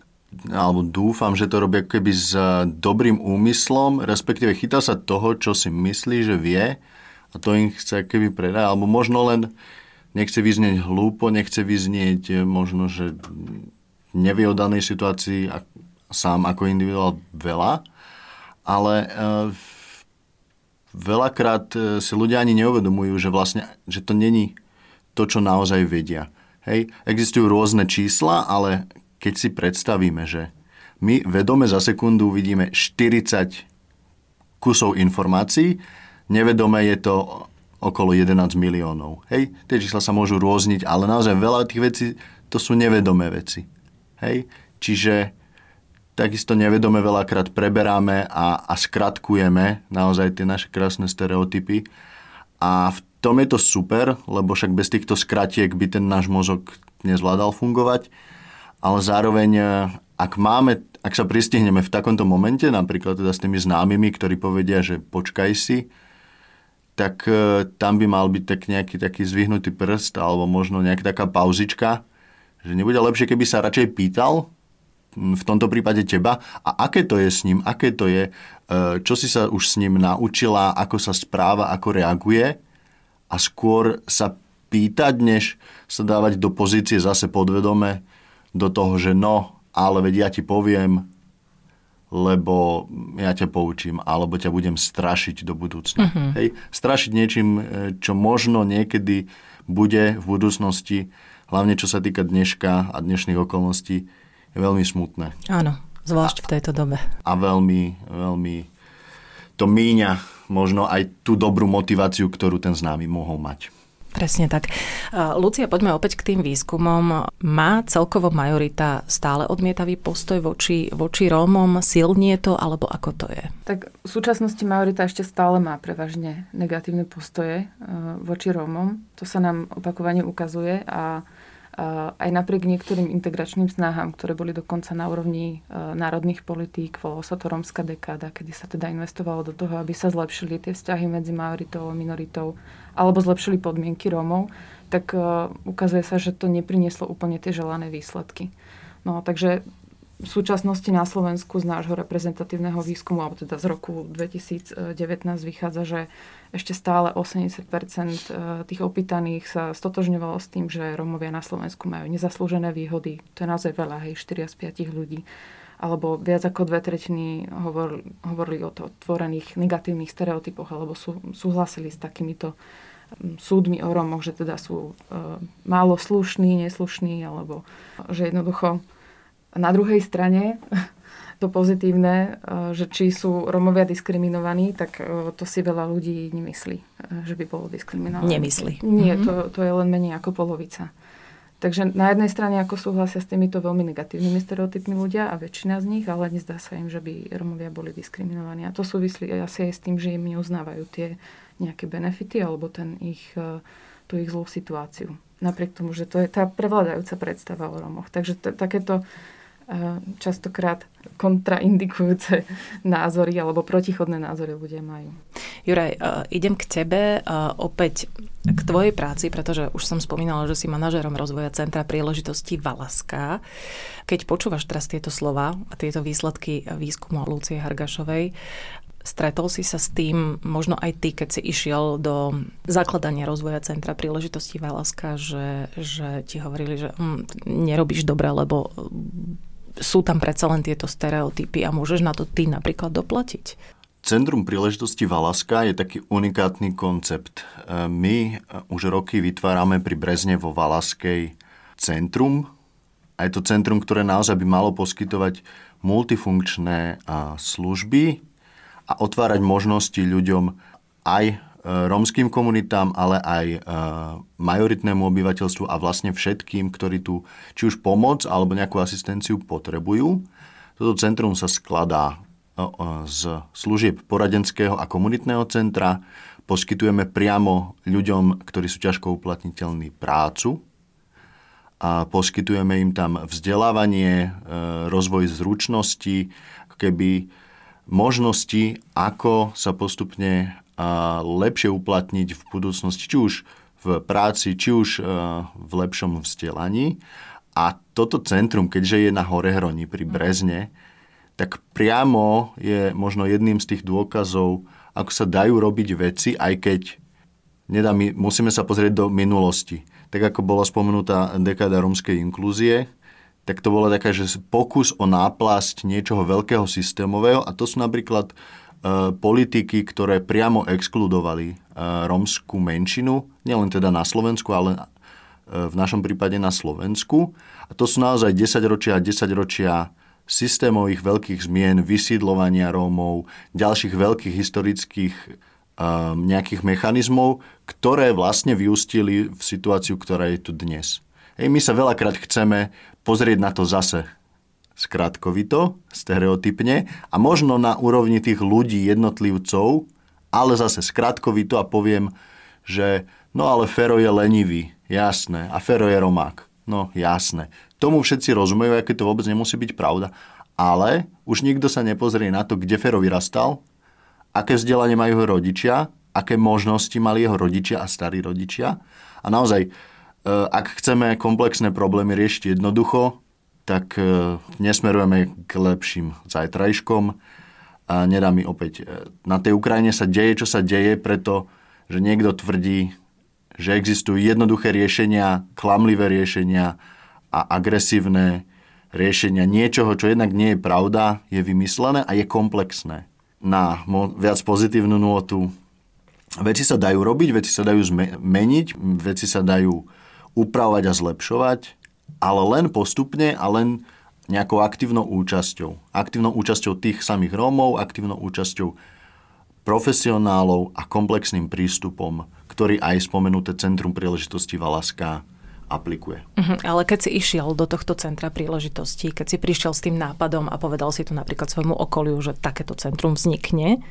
alebo dúfam, že to robí keby s dobrým úmyslom, respektíve chytá sa toho, čo si myslí, že vie a to im chce keby predať, alebo možno len nechce vyznieť hlúpo, nechce vyznieť možno, že nevie o danej situácii sám ako individuál veľa, ale uh, veľakrát e, si ľudia ani neuvedomujú, že vlastne, že to není to, čo naozaj vedia. Hej, existujú rôzne čísla, ale keď si predstavíme, že my vedome za sekundu vidíme 40 kusov informácií, nevedome je to okolo 11 miliónov. Hej, tie čísla sa môžu rôzniť, ale naozaj veľa tých vecí, to sú nevedomé veci. Hej, čiže takisto nevedome veľakrát preberáme a, a skratkujeme naozaj tie naše krásne stereotypy. A v tom je to super, lebo však bez týchto skratiek by ten náš mozog nezvládal fungovať. Ale zároveň, e, ak máme, ak sa pristihneme v takomto momente, napríklad teda s tými známymi, ktorí povedia, že počkaj si, tak e, tam by mal byť tak nejaký taký zvyhnutý prst alebo možno nejaká taká pauzička, že nebude lepšie, keby sa radšej pýtal, v tomto prípade teba a aké to je s ním, aké to je, e, čo si sa už s ním naučila, ako sa správa, ako reaguje a skôr sa pýtať, než sa dávať do pozície zase podvedome do toho, že no, ale veď ja ti poviem, lebo ja ťa poučím, alebo ťa budem strašiť do budúcna. Uh-huh. Hej? Strašiť niečím, e, čo možno niekedy bude v budúcnosti, hlavne čo sa týka dneška a dnešných okolností, je veľmi smutné. Áno, zvlášť a, v tejto dobe. A veľmi, veľmi to míňa možno aj tú dobrú motiváciu, ktorú ten známy mohol mať. Presne tak. Lucia, poďme opäť k tým výskumom. Má celkovo majorita stále odmietavý postoj voči, voči Rómom? Silnie to, alebo ako to je? Tak v súčasnosti majorita ešte stále má prevažne negatívne postoje e, voči Rómom. To sa nám opakovane ukazuje a aj napriek niektorým integračným snahám, ktoré boli dokonca na úrovni národných politík, volalo sa to rómska dekáda, kedy sa teda investovalo do toho, aby sa zlepšili tie vzťahy medzi majoritou a minoritou, alebo zlepšili podmienky Rómov, tak ukazuje sa, že to neprinieslo úplne tie želané výsledky. No, takže v súčasnosti na Slovensku z nášho reprezentatívneho výskumu, alebo teda z roku 2019 vychádza, že ešte stále 80 e, tých opýtaných sa stotožňovalo s tým, že Romovia na Slovensku majú nezaslúžené výhody. To je naozaj veľa, hej, 4 z 5 ľudí. Alebo viac ako dve tretiny hovor, hovorili o to tvorených negatívnych stereotypoch, alebo sú, súhlasili s takýmito súdmi o Romoch, že teda sú e, málo slušní, neslušní, alebo že jednoducho na druhej strane to pozitívne, e, že či sú Romovia diskriminovaní, tak e, to si veľa ľudí nemyslí, e, že by bolo diskriminované. Nemyslí. Nie, mm-hmm. to, to je len menej ako polovica. Takže na jednej strane ako súhlasia s týmito veľmi negatívnymi stereotypmi ľudia a väčšina z nich, ale nezdá sa im, že by Romovia boli diskriminovaní. A to súvislí asi aj s tým, že im neuznávajú tie nejaké benefity alebo ten ich, tú ich zlú situáciu. Napriek tomu, že to je tá prevládajúca predstava o Romoch. Takže t- takéto častokrát kontraindikujúce názory alebo protichodné názory ľudia majú. Juraj, idem k tebe opäť k tvojej práci, pretože už som spomínala, že si manažerom rozvoja Centra príležitosti Valaska. Keď počúvaš teraz tieto slova a tieto výsledky výskumu Lucie Hargašovej, Stretol si sa s tým, možno aj ty, keď si išiel do zakladania rozvoja Centra príležitosti Valaska, že, že ti hovorili, že hm, nerobíš dobre, lebo sú tam predsa len tieto stereotypy a môžeš na to ty napríklad doplatiť. Centrum príležitosti Valaska je taký unikátny koncept. E, my už roky vytvárame pri Brezne vo Valaskej centrum a je to centrum, ktoré naozaj by malo poskytovať multifunkčné služby a otvárať možnosti ľuďom aj E, rómskym komunitám, ale aj e, majoritnému obyvateľstvu a vlastne všetkým, ktorí tu či už pomoc alebo nejakú asistenciu potrebujú. Toto centrum sa skladá e, z služieb poradenského a komunitného centra. Poskytujeme priamo ľuďom, ktorí sú ťažko uplatniteľní prácu. A poskytujeme im tam vzdelávanie, rozvoj zručnosti, keby možnosti, ako sa postupne a lepšie uplatniť v budúcnosti, či už v práci, či už e, v lepšom vzdelaní. A toto centrum, keďže je na Horehroni pri Brezne, tak priamo je možno jedným z tých dôkazov, ako sa dajú robiť veci, aj keď nedá, my musíme sa pozrieť do minulosti. Tak ako bola spomenutá dekáda rómskej inklúzie, tak to bolo taká, že pokus o náplasť niečoho veľkého systémového a to sú napríklad politiky, ktoré priamo exkludovali e, rómskú menšinu, nielen teda na Slovensku, ale e, v našom prípade na Slovensku. A to sú naozaj 10 ročia a 10 ročia systémových veľkých zmien, vysídlovania Rómov, ďalších veľkých historických nejakých mechanizmov, ktoré vlastne vyústili v situáciu, ktorá je tu dnes. Hej, my sa veľakrát chceme pozrieť na to zase skrátkovito, stereotypne a možno na úrovni tých ľudí, jednotlivcov, ale zase skrátkovito a poviem, že no ale Fero je lenivý, jasné, a Fero je Romák, no jasné. Tomu všetci rozumejú, aké to vôbec nemusí byť pravda, ale už nikto sa nepozrie na to, kde Fero vyrastal, aké vzdelanie majú jeho rodičia, aké možnosti mali jeho rodičia a starí rodičia. A naozaj, e, ak chceme komplexné problémy riešiť jednoducho, tak e, nesmerujeme k lepším zajtrajškom. A nedá mi opäť. E, na tej Ukrajine sa deje, čo sa deje, preto, že niekto tvrdí, že existujú jednoduché riešenia, klamlivé riešenia a agresívne riešenia niečoho, čo jednak nie je pravda, je vymyslené a je komplexné. Na viac pozitívnu nôtu veci sa dajú robiť, veci sa dajú zmeniť, veci sa dajú upravovať a zlepšovať ale len postupne a len nejakou aktívnou účasťou. Aktívnou účasťou tých samých Rómov, aktívnou účasťou profesionálov a komplexným prístupom, ktorý aj spomenuté Centrum príležitosti Valaska aplikuje. Uh-huh, ale keď si išiel do tohto centra príležitosti, keď si prišiel s tým nápadom a povedal si to napríklad svojmu okoliu, že takéto centrum vznikne,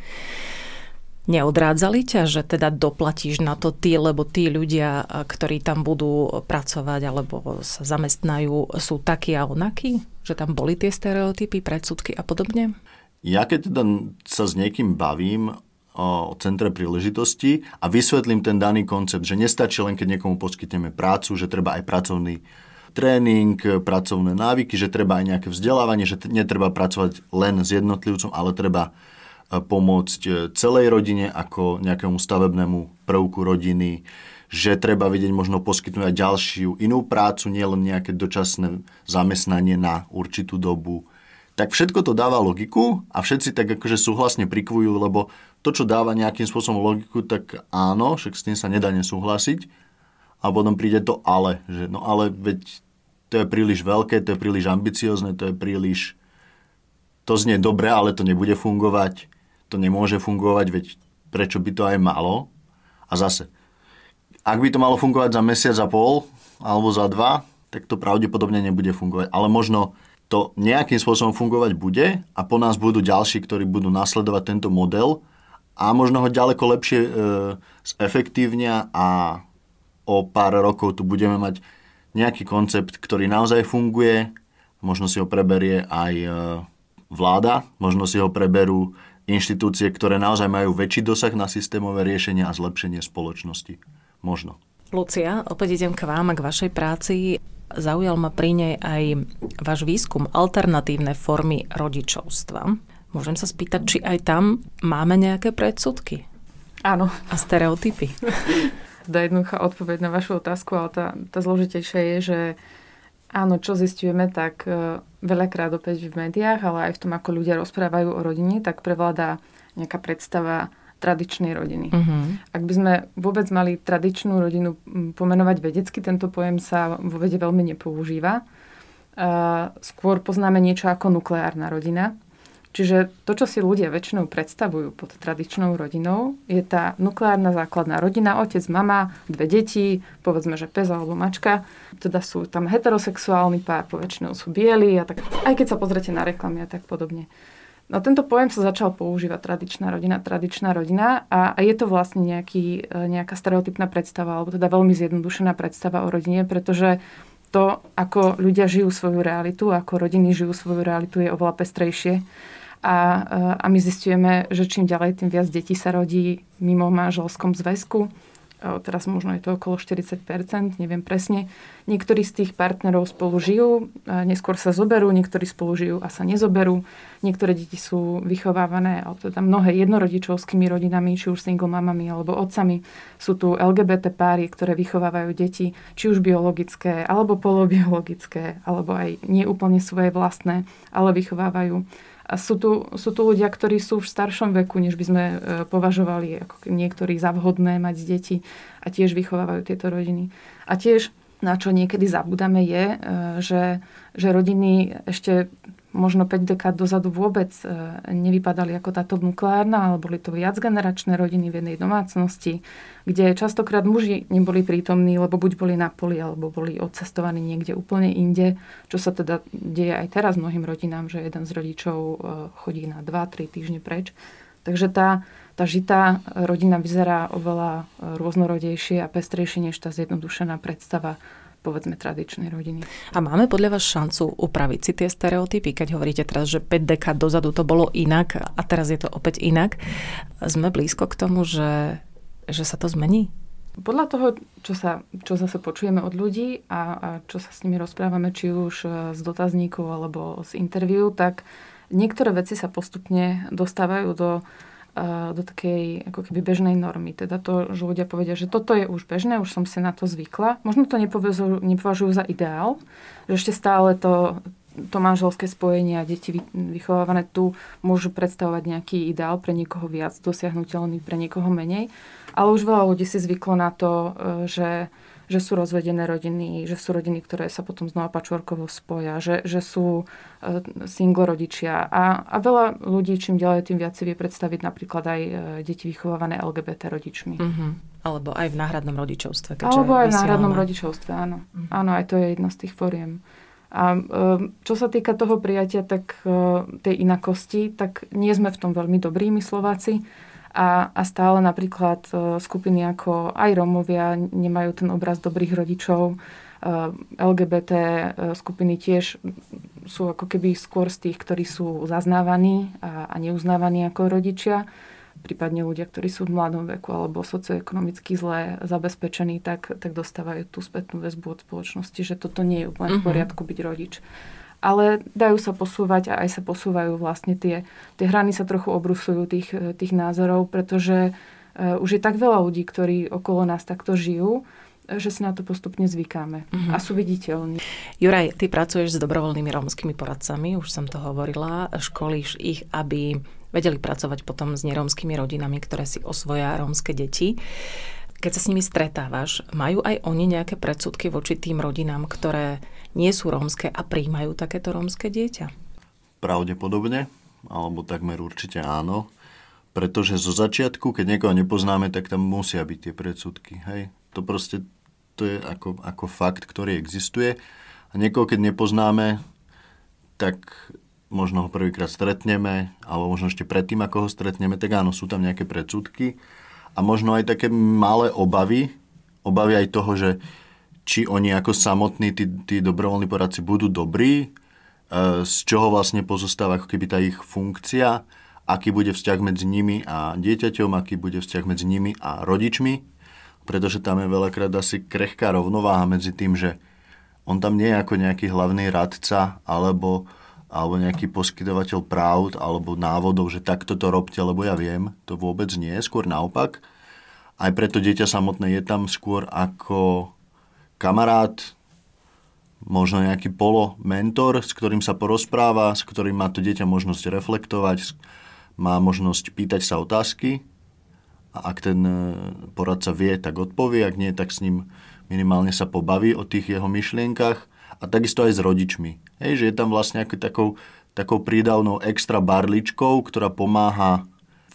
Neodrádzali ťa, že teda doplatíš na to ty, lebo tí ľudia, ktorí tam budú pracovať alebo sa zamestnajú, sú takí a onakí? Že tam boli tie stereotypy, predsudky a podobne? Ja keď teda sa s niekým bavím o centre príležitosti a vysvetlím ten daný koncept, že nestačí len keď niekomu poskytneme prácu, že treba aj pracovný tréning, pracovné návyky, že treba aj nejaké vzdelávanie, že netreba pracovať len s jednotlivcom, ale treba pomôcť celej rodine ako nejakému stavebnému prvku rodiny, že treba vidieť možno poskytnúť aj ďalšiu inú prácu, nielen nejaké dočasné zamestnanie na určitú dobu. Tak všetko to dáva logiku a všetci tak akože súhlasne prikvujú, lebo to, čo dáva nejakým spôsobom logiku, tak áno, však s tým sa nedá nesúhlasiť. A potom príde to ale, že no ale veď to je príliš veľké, to je príliš ambiciozne, to je príliš... To znie dobre, ale to nebude fungovať, to nemôže fungovať, veď prečo by to aj malo? A zase, ak by to malo fungovať za mesiac a pol alebo za dva, tak to pravdepodobne nebude fungovať. Ale možno to nejakým spôsobom fungovať bude a po nás budú ďalší, ktorí budú nasledovať tento model a možno ho ďaleko lepšie e, zefektívnia a o pár rokov tu budeme mať nejaký koncept, ktorý naozaj funguje, možno si ho preberie aj e, vláda, možno si ho preberú inštitúcie, ktoré naozaj majú väčší dosah na systémové riešenia a zlepšenie spoločnosti. Možno. Lucia, opäť idem k vám a k vašej práci. Zaujal ma pri nej aj váš výskum alternatívne formy rodičovstva. Môžem sa spýtať, či aj tam máme nejaké predsudky? Áno. A stereotypy? Dá jednoduchá odpoveď na vašu otázku, ale tá, tá zložitejšia je, že áno, čo zistujeme, tak e, veľakrát opäť v médiách, ale aj v tom, ako ľudia rozprávajú o rodine, tak prevláda nejaká predstava tradičnej rodiny. Uh-huh. Ak by sme vôbec mali tradičnú rodinu pomenovať vedecky, tento pojem sa vo vede veľmi nepoužíva. Uh, skôr poznáme niečo ako nukleárna rodina. Čiže to, čo si ľudia väčšinou predstavujú pod tradičnou rodinou, je tá nukleárna základná rodina, otec, mama, dve deti, povedzme, že pes alebo mačka. Teda sú tam heterosexuálny pár, poväčšinou sú bieli a tak, aj keď sa pozrete na reklamy a tak podobne. No tento pojem sa začal používať tradičná rodina, tradičná rodina a, a je to vlastne nejaký, e, nejaká stereotypná predstava, alebo teda veľmi zjednodušená predstava o rodine, pretože to, ako ľudia žijú svoju realitu, ako rodiny žijú svoju realitu, je oveľa pestrejšie. A, e, a my zistujeme, že čím ďalej, tým viac detí sa rodí mimo manželskom zväzku teraz možno je to okolo 40%, neviem presne. Niektorí z tých partnerov spolu žijú, neskôr sa zoberú, niektorí spolu žijú a sa nezoberú. Niektoré deti sú vychovávané, alebo teda mnohé jednorodičovskými rodinami, či už single mamami alebo otcami. Sú tu LGBT páry, ktoré vychovávajú deti, či už biologické, alebo polobiologické, alebo aj nie úplne svoje vlastné, ale vychovávajú a sú tu, sú tu ľudia, ktorí sú v staršom veku, než by sme e, považovali ako niektorí za vhodné mať deti a tiež vychovávajú tieto rodiny. A tiež, na čo niekedy zabudáme, je, e, že, že rodiny ešte možno 5 dekád dozadu vôbec e, nevypadali ako táto nukleárna, ale boli to viacgeneračné rodiny v jednej domácnosti, kde častokrát muži neboli prítomní, lebo buď boli na poli, alebo boli odcestovaní niekde úplne inde, čo sa teda deje aj teraz mnohým rodinám, že jeden z rodičov e, chodí na 2-3 týždne preč. Takže tá, tá žitá rodina vyzerá oveľa e, rôznorodejšie a pestrejšie než tá zjednodušená predstava povedzme tradičnej rodiny. A máme podľa vás šancu upraviť si tie stereotypy, keď hovoríte teraz, že 5 dekád dozadu to bolo inak a teraz je to opäť inak. Sme blízko k tomu, že, že sa to zmení? Podľa toho, čo, sa, čo zase počujeme od ľudí a, a čo sa s nimi rozprávame, či už e, z dotazníkov alebo z interviu, tak niektoré veci sa postupne dostávajú do do takej ako keby bežnej normy. Teda to, že ľudia povedia, že toto je už bežné, už som si na to zvykla. Možno to nepovažujú, za ideál, že ešte stále to, to manželské spojenie a deti vychovávané tu môžu predstavovať nejaký ideál pre niekoho viac dosiahnutelný, pre niekoho menej. Ale už veľa ľudí si zvyklo na to, e, že že sú rozvedené rodiny, že sú rodiny, ktoré sa potom znova pačvorkovo spoja, že, že sú e, single rodičia. A, a veľa ľudí, čím ďalej, tým viac si vie predstaviť napríklad aj e, deti vychovávané LGBT rodičmi. Uh-huh. Alebo aj v náhradnom rodičovstve. Alebo aj v náhradnom rodičovstve, áno. Uh-huh. Áno, aj to je jedna z tých foriem. A e, čo sa týka toho prijatia, tak tej inakosti, tak nie sme v tom veľmi dobrí my Slováci a, a stále napríklad e, skupiny ako aj Rómovia nemajú ten obraz dobrých rodičov. E, LGBT e, skupiny tiež sú ako keby skôr z tých, ktorí sú zaznávaní a, a neuznávaní ako rodičia. prípadne ľudia, ktorí sú v mladom veku alebo socioekonomicky zle zabezpečení, tak, tak dostávajú tú spätnú väzbu od spoločnosti, že toto nie je úplne v mhm. poriadku byť rodič. Ale dajú sa posúvať a aj sa posúvajú vlastne tie, tie hrany sa trochu obrusujú tých, tých názorov, pretože uh, už je tak veľa ľudí, ktorí okolo nás takto žijú, že si na to postupne zvykáme uh-huh. a sú viditeľní. Juraj, ty pracuješ s dobrovoľnými rómskymi poradcami, už som to hovorila, školíš ich, aby vedeli pracovať potom s nerómskymi rodinami, ktoré si osvoja rómske deti. Keď sa s nimi stretávaš, majú aj oni nejaké predsudky voči tým rodinám, ktoré nie sú rómske a príjmajú takéto rómske dieťa? Pravdepodobne, alebo takmer určite áno. Pretože zo začiatku, keď niekoho nepoznáme, tak tam musia byť tie predsudky. Hej? To proste to je ako, ako fakt, ktorý existuje. A niekoho, keď nepoznáme, tak možno ho prvýkrát stretneme, alebo možno ešte predtým, ako ho stretneme, tak áno, sú tam nejaké predsudky a možno aj také malé obavy, obavy aj toho, že či oni ako samotní, tí, tí dobrovoľní poradci budú dobrí, e, z čoho vlastne pozostáva ako keby tá ich funkcia, aký bude vzťah medzi nimi a dieťaťom, aký bude vzťah medzi nimi a rodičmi, pretože tam je veľakrát asi krehká rovnováha medzi tým, že on tam nie je ako nejaký hlavný radca alebo, alebo nejaký poskytovateľ práv alebo návodov, že takto to robte, lebo ja viem. To vôbec nie, skôr naopak. Aj preto dieťa samotné je tam skôr ako kamarát, možno nejaký polo mentor, s ktorým sa porozpráva, s ktorým má to dieťa možnosť reflektovať, má možnosť pýtať sa otázky a ak ten e, poradca vie, tak odpovie, ak nie, tak s ním minimálne sa pobaví o tých jeho myšlienkach a takisto aj s rodičmi. Hej, že je tam vlastne ako takou, takou prídavnou extra barličkou, ktorá pomáha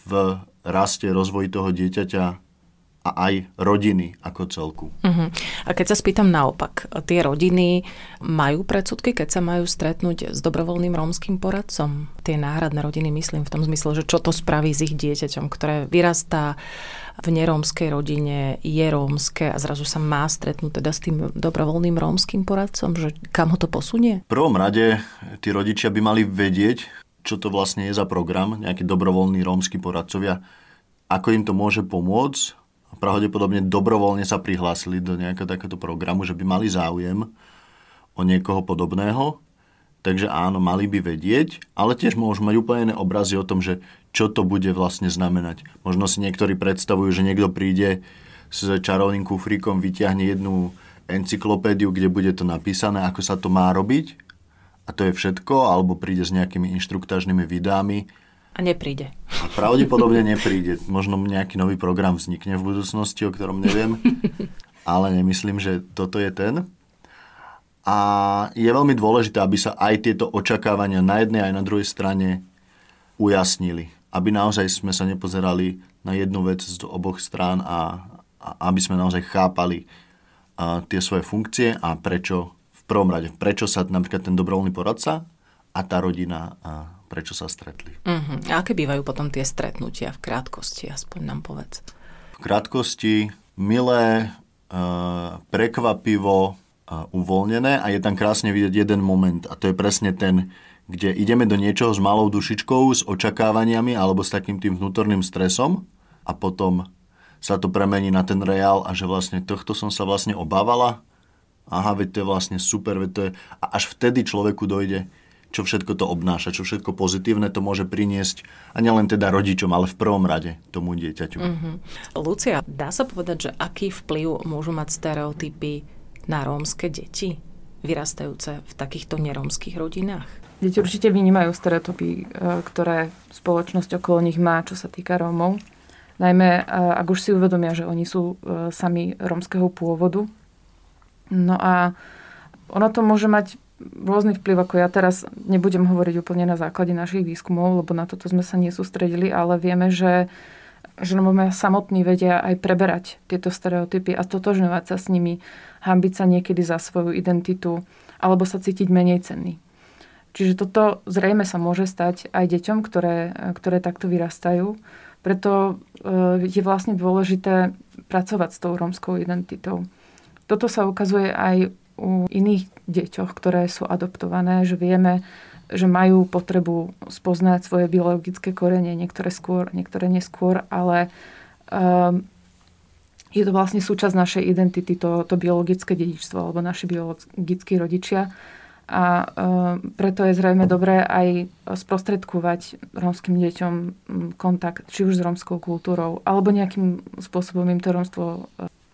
v raste, rozvoji toho dieťaťa a aj rodiny ako celku. Uh-huh. A keď sa spýtam naopak, tie rodiny majú predsudky, keď sa majú stretnúť s dobrovoľným rómskym poradcom? Tie náhradné rodiny myslím v tom zmysle, že čo to spraví s ich dieťaťom, ktoré vyrastá v nerómskej rodine, je rómske a zrazu sa má stretnúť teda s tým dobrovoľným rómskym poradcom, že kam ho to posunie? V prvom rade tí rodičia by mali vedieť, čo to vlastne je za program, nejakí dobrovoľní rómsky poradcovia, ako im to môže pomôcť pravdepodobne dobrovoľne sa prihlásili do nejakého takéto programu, že by mali záujem o niekoho podobného. Takže áno, mali by vedieť, ale tiež môžu mať úplne iné obrazy o tom, že čo to bude vlastne znamenať. Možno si niektorí predstavujú, že niekto príde s čarovným kufríkom, vyťahne jednu encyklopédiu, kde bude to napísané, ako sa to má robiť a to je všetko, alebo príde s nejakými inštruktážnymi videami a nepríde. A pravdepodobne nepríde. Možno nejaký nový program vznikne v budúcnosti, o ktorom neviem. ale nemyslím, že toto je ten. A je veľmi dôležité, aby sa aj tieto očakávania na jednej aj na druhej strane ujasnili. Aby naozaj sme sa nepozerali na jednu vec z oboch strán a, a aby sme naozaj chápali a, tie svoje funkcie a prečo v prvom rade, prečo sa napríklad ten dobrovoľný poradca a tá rodina a, prečo sa stretli. Uh-huh. A aké bývajú potom tie stretnutia v krátkosti, aspoň nám povedz. V krátkosti milé, uh, prekvapivo, uh, uvoľnené a je tam krásne vidieť jeden moment a to je presne ten, kde ideme do niečoho s malou dušičkou, s očakávaniami alebo s takým tým vnútorným stresom a potom sa to premení na ten reál a že vlastne tohto som sa vlastne obávala. Aha, veď to je vlastne super, veď to je... A až vtedy človeku dojde, čo všetko to obnáša, čo všetko pozitívne to môže priniesť a nielen teda rodičom, ale v prvom rade tomu dieťaťu. Mm-hmm. Lucia, dá sa povedať, že aký vplyv môžu mať stereotypy na rómske deti, vyrastajúce v takýchto nerómskych rodinách? Deti určite vynímajú stereotypy, e, ktoré spoločnosť okolo nich má, čo sa týka Rómov. Najmä, e, ak už si uvedomia, že oni sú e, sami rómskeho pôvodu. No a ono to môže mať rôzny vplyv, ako ja teraz nebudem hovoriť úplne na základe našich výskumov, lebo na toto sme sa nesústredili, ale vieme, že že Rómovia samotní vedia aj preberať tieto stereotypy a stotožňovať sa s nimi, hambiť sa niekedy za svoju identitu alebo sa cítiť menej cenný. Čiže toto zrejme sa môže stať aj deťom, ktoré, ktoré takto vyrastajú. Preto e, je vlastne dôležité pracovať s tou rómskou identitou. Toto sa ukazuje aj u iných deťoch, ktoré sú adoptované, že vieme že majú potrebu spoznať svoje biologické korenie, niektoré skôr, niektoré neskôr, ale um, je to vlastne súčasť našej identity, to, to biologické dedičstvo, alebo naši biologickí rodičia. A um, preto je zrejme dobré aj sprostredkovať rómskym deťom kontakt, či už s rómskou kultúrou, alebo nejakým spôsobom im to rómstvo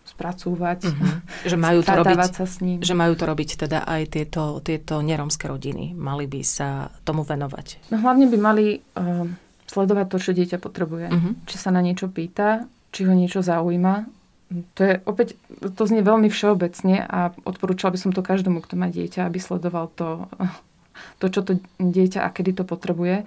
spracúvať, uh-huh. že majú to robiť, sa s ním. Že majú to robiť teda aj tieto, tieto neromské rodiny. Mali by sa tomu venovať. No hlavne by mali uh, sledovať to, čo dieťa potrebuje. Uh-huh. Či sa na niečo pýta, či ho niečo zaujíma. To je opäť, to znie veľmi všeobecne a odporúčal by som to každému, kto má dieťa, aby sledoval to, to čo to dieťa a kedy to potrebuje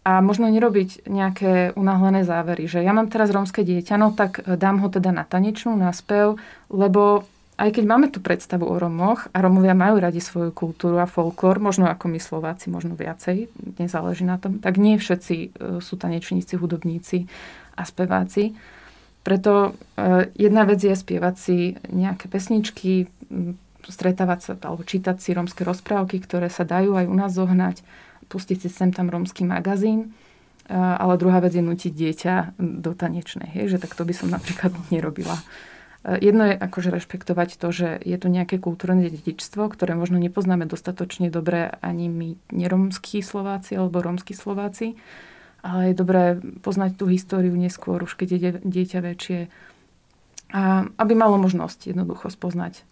a možno nerobiť nejaké unáhlené závery, že ja mám teraz rómske dieťa, no tak e, dám ho teda na tanečnú, na spev, lebo aj keď máme tú predstavu o Romoch a Romovia majú radi svoju kultúru a folklór, možno ako my Slováci, možno viacej, nezáleží na tom, tak nie všetci e, sú tanečníci, hudobníci a speváci. Preto e, jedna vec je spievať si nejaké pesničky, stretávať sa alebo čítať si rómske rozprávky, ktoré sa dajú aj u nás zohnať pustiť si sem tam rómsky magazín, ale druhá vec je nutiť dieťa do tanečnej, hej, že tak to by som napríklad nerobila. Jedno je akože rešpektovať to, že je to nejaké kultúrne dedičstvo, ktoré možno nepoznáme dostatočne dobre ani my neromskí Slováci alebo rómsky Slováci, ale je dobré poznať tú históriu neskôr, už keď je dieťa väčšie, a aby malo možnosť jednoducho spoznať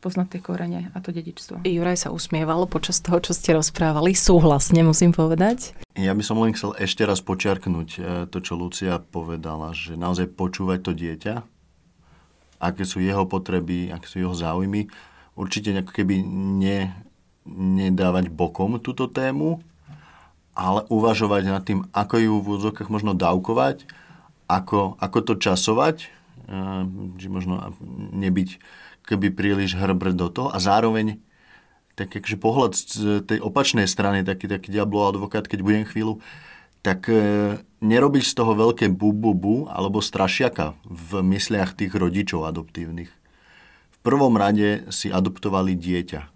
spoznať tie korene a to dedičstvo. Juraj sa usmieval počas toho, čo ste rozprávali. Súhlasne musím povedať. Ja by som len chcel ešte raz počiarknúť e, to, čo Lucia povedala, že naozaj počúvať to dieťa, aké sú jeho potreby, aké sú jeho záujmy. Určite ako keby ne, nedávať bokom túto tému, ale uvažovať nad tým, ako ju v úzokách možno dávkovať, ako, ako to časovať, e, že možno nebyť keby príliš hrbr do toho a zároveň tak akože pohľad z tej opačnej strany, taký, taký diablo advokát, keď budem chvíľu, tak e, nerobiť z toho veľké bu, bu, bu alebo strašiaka v mysliach tých rodičov adoptívnych. V prvom rade si adoptovali dieťa.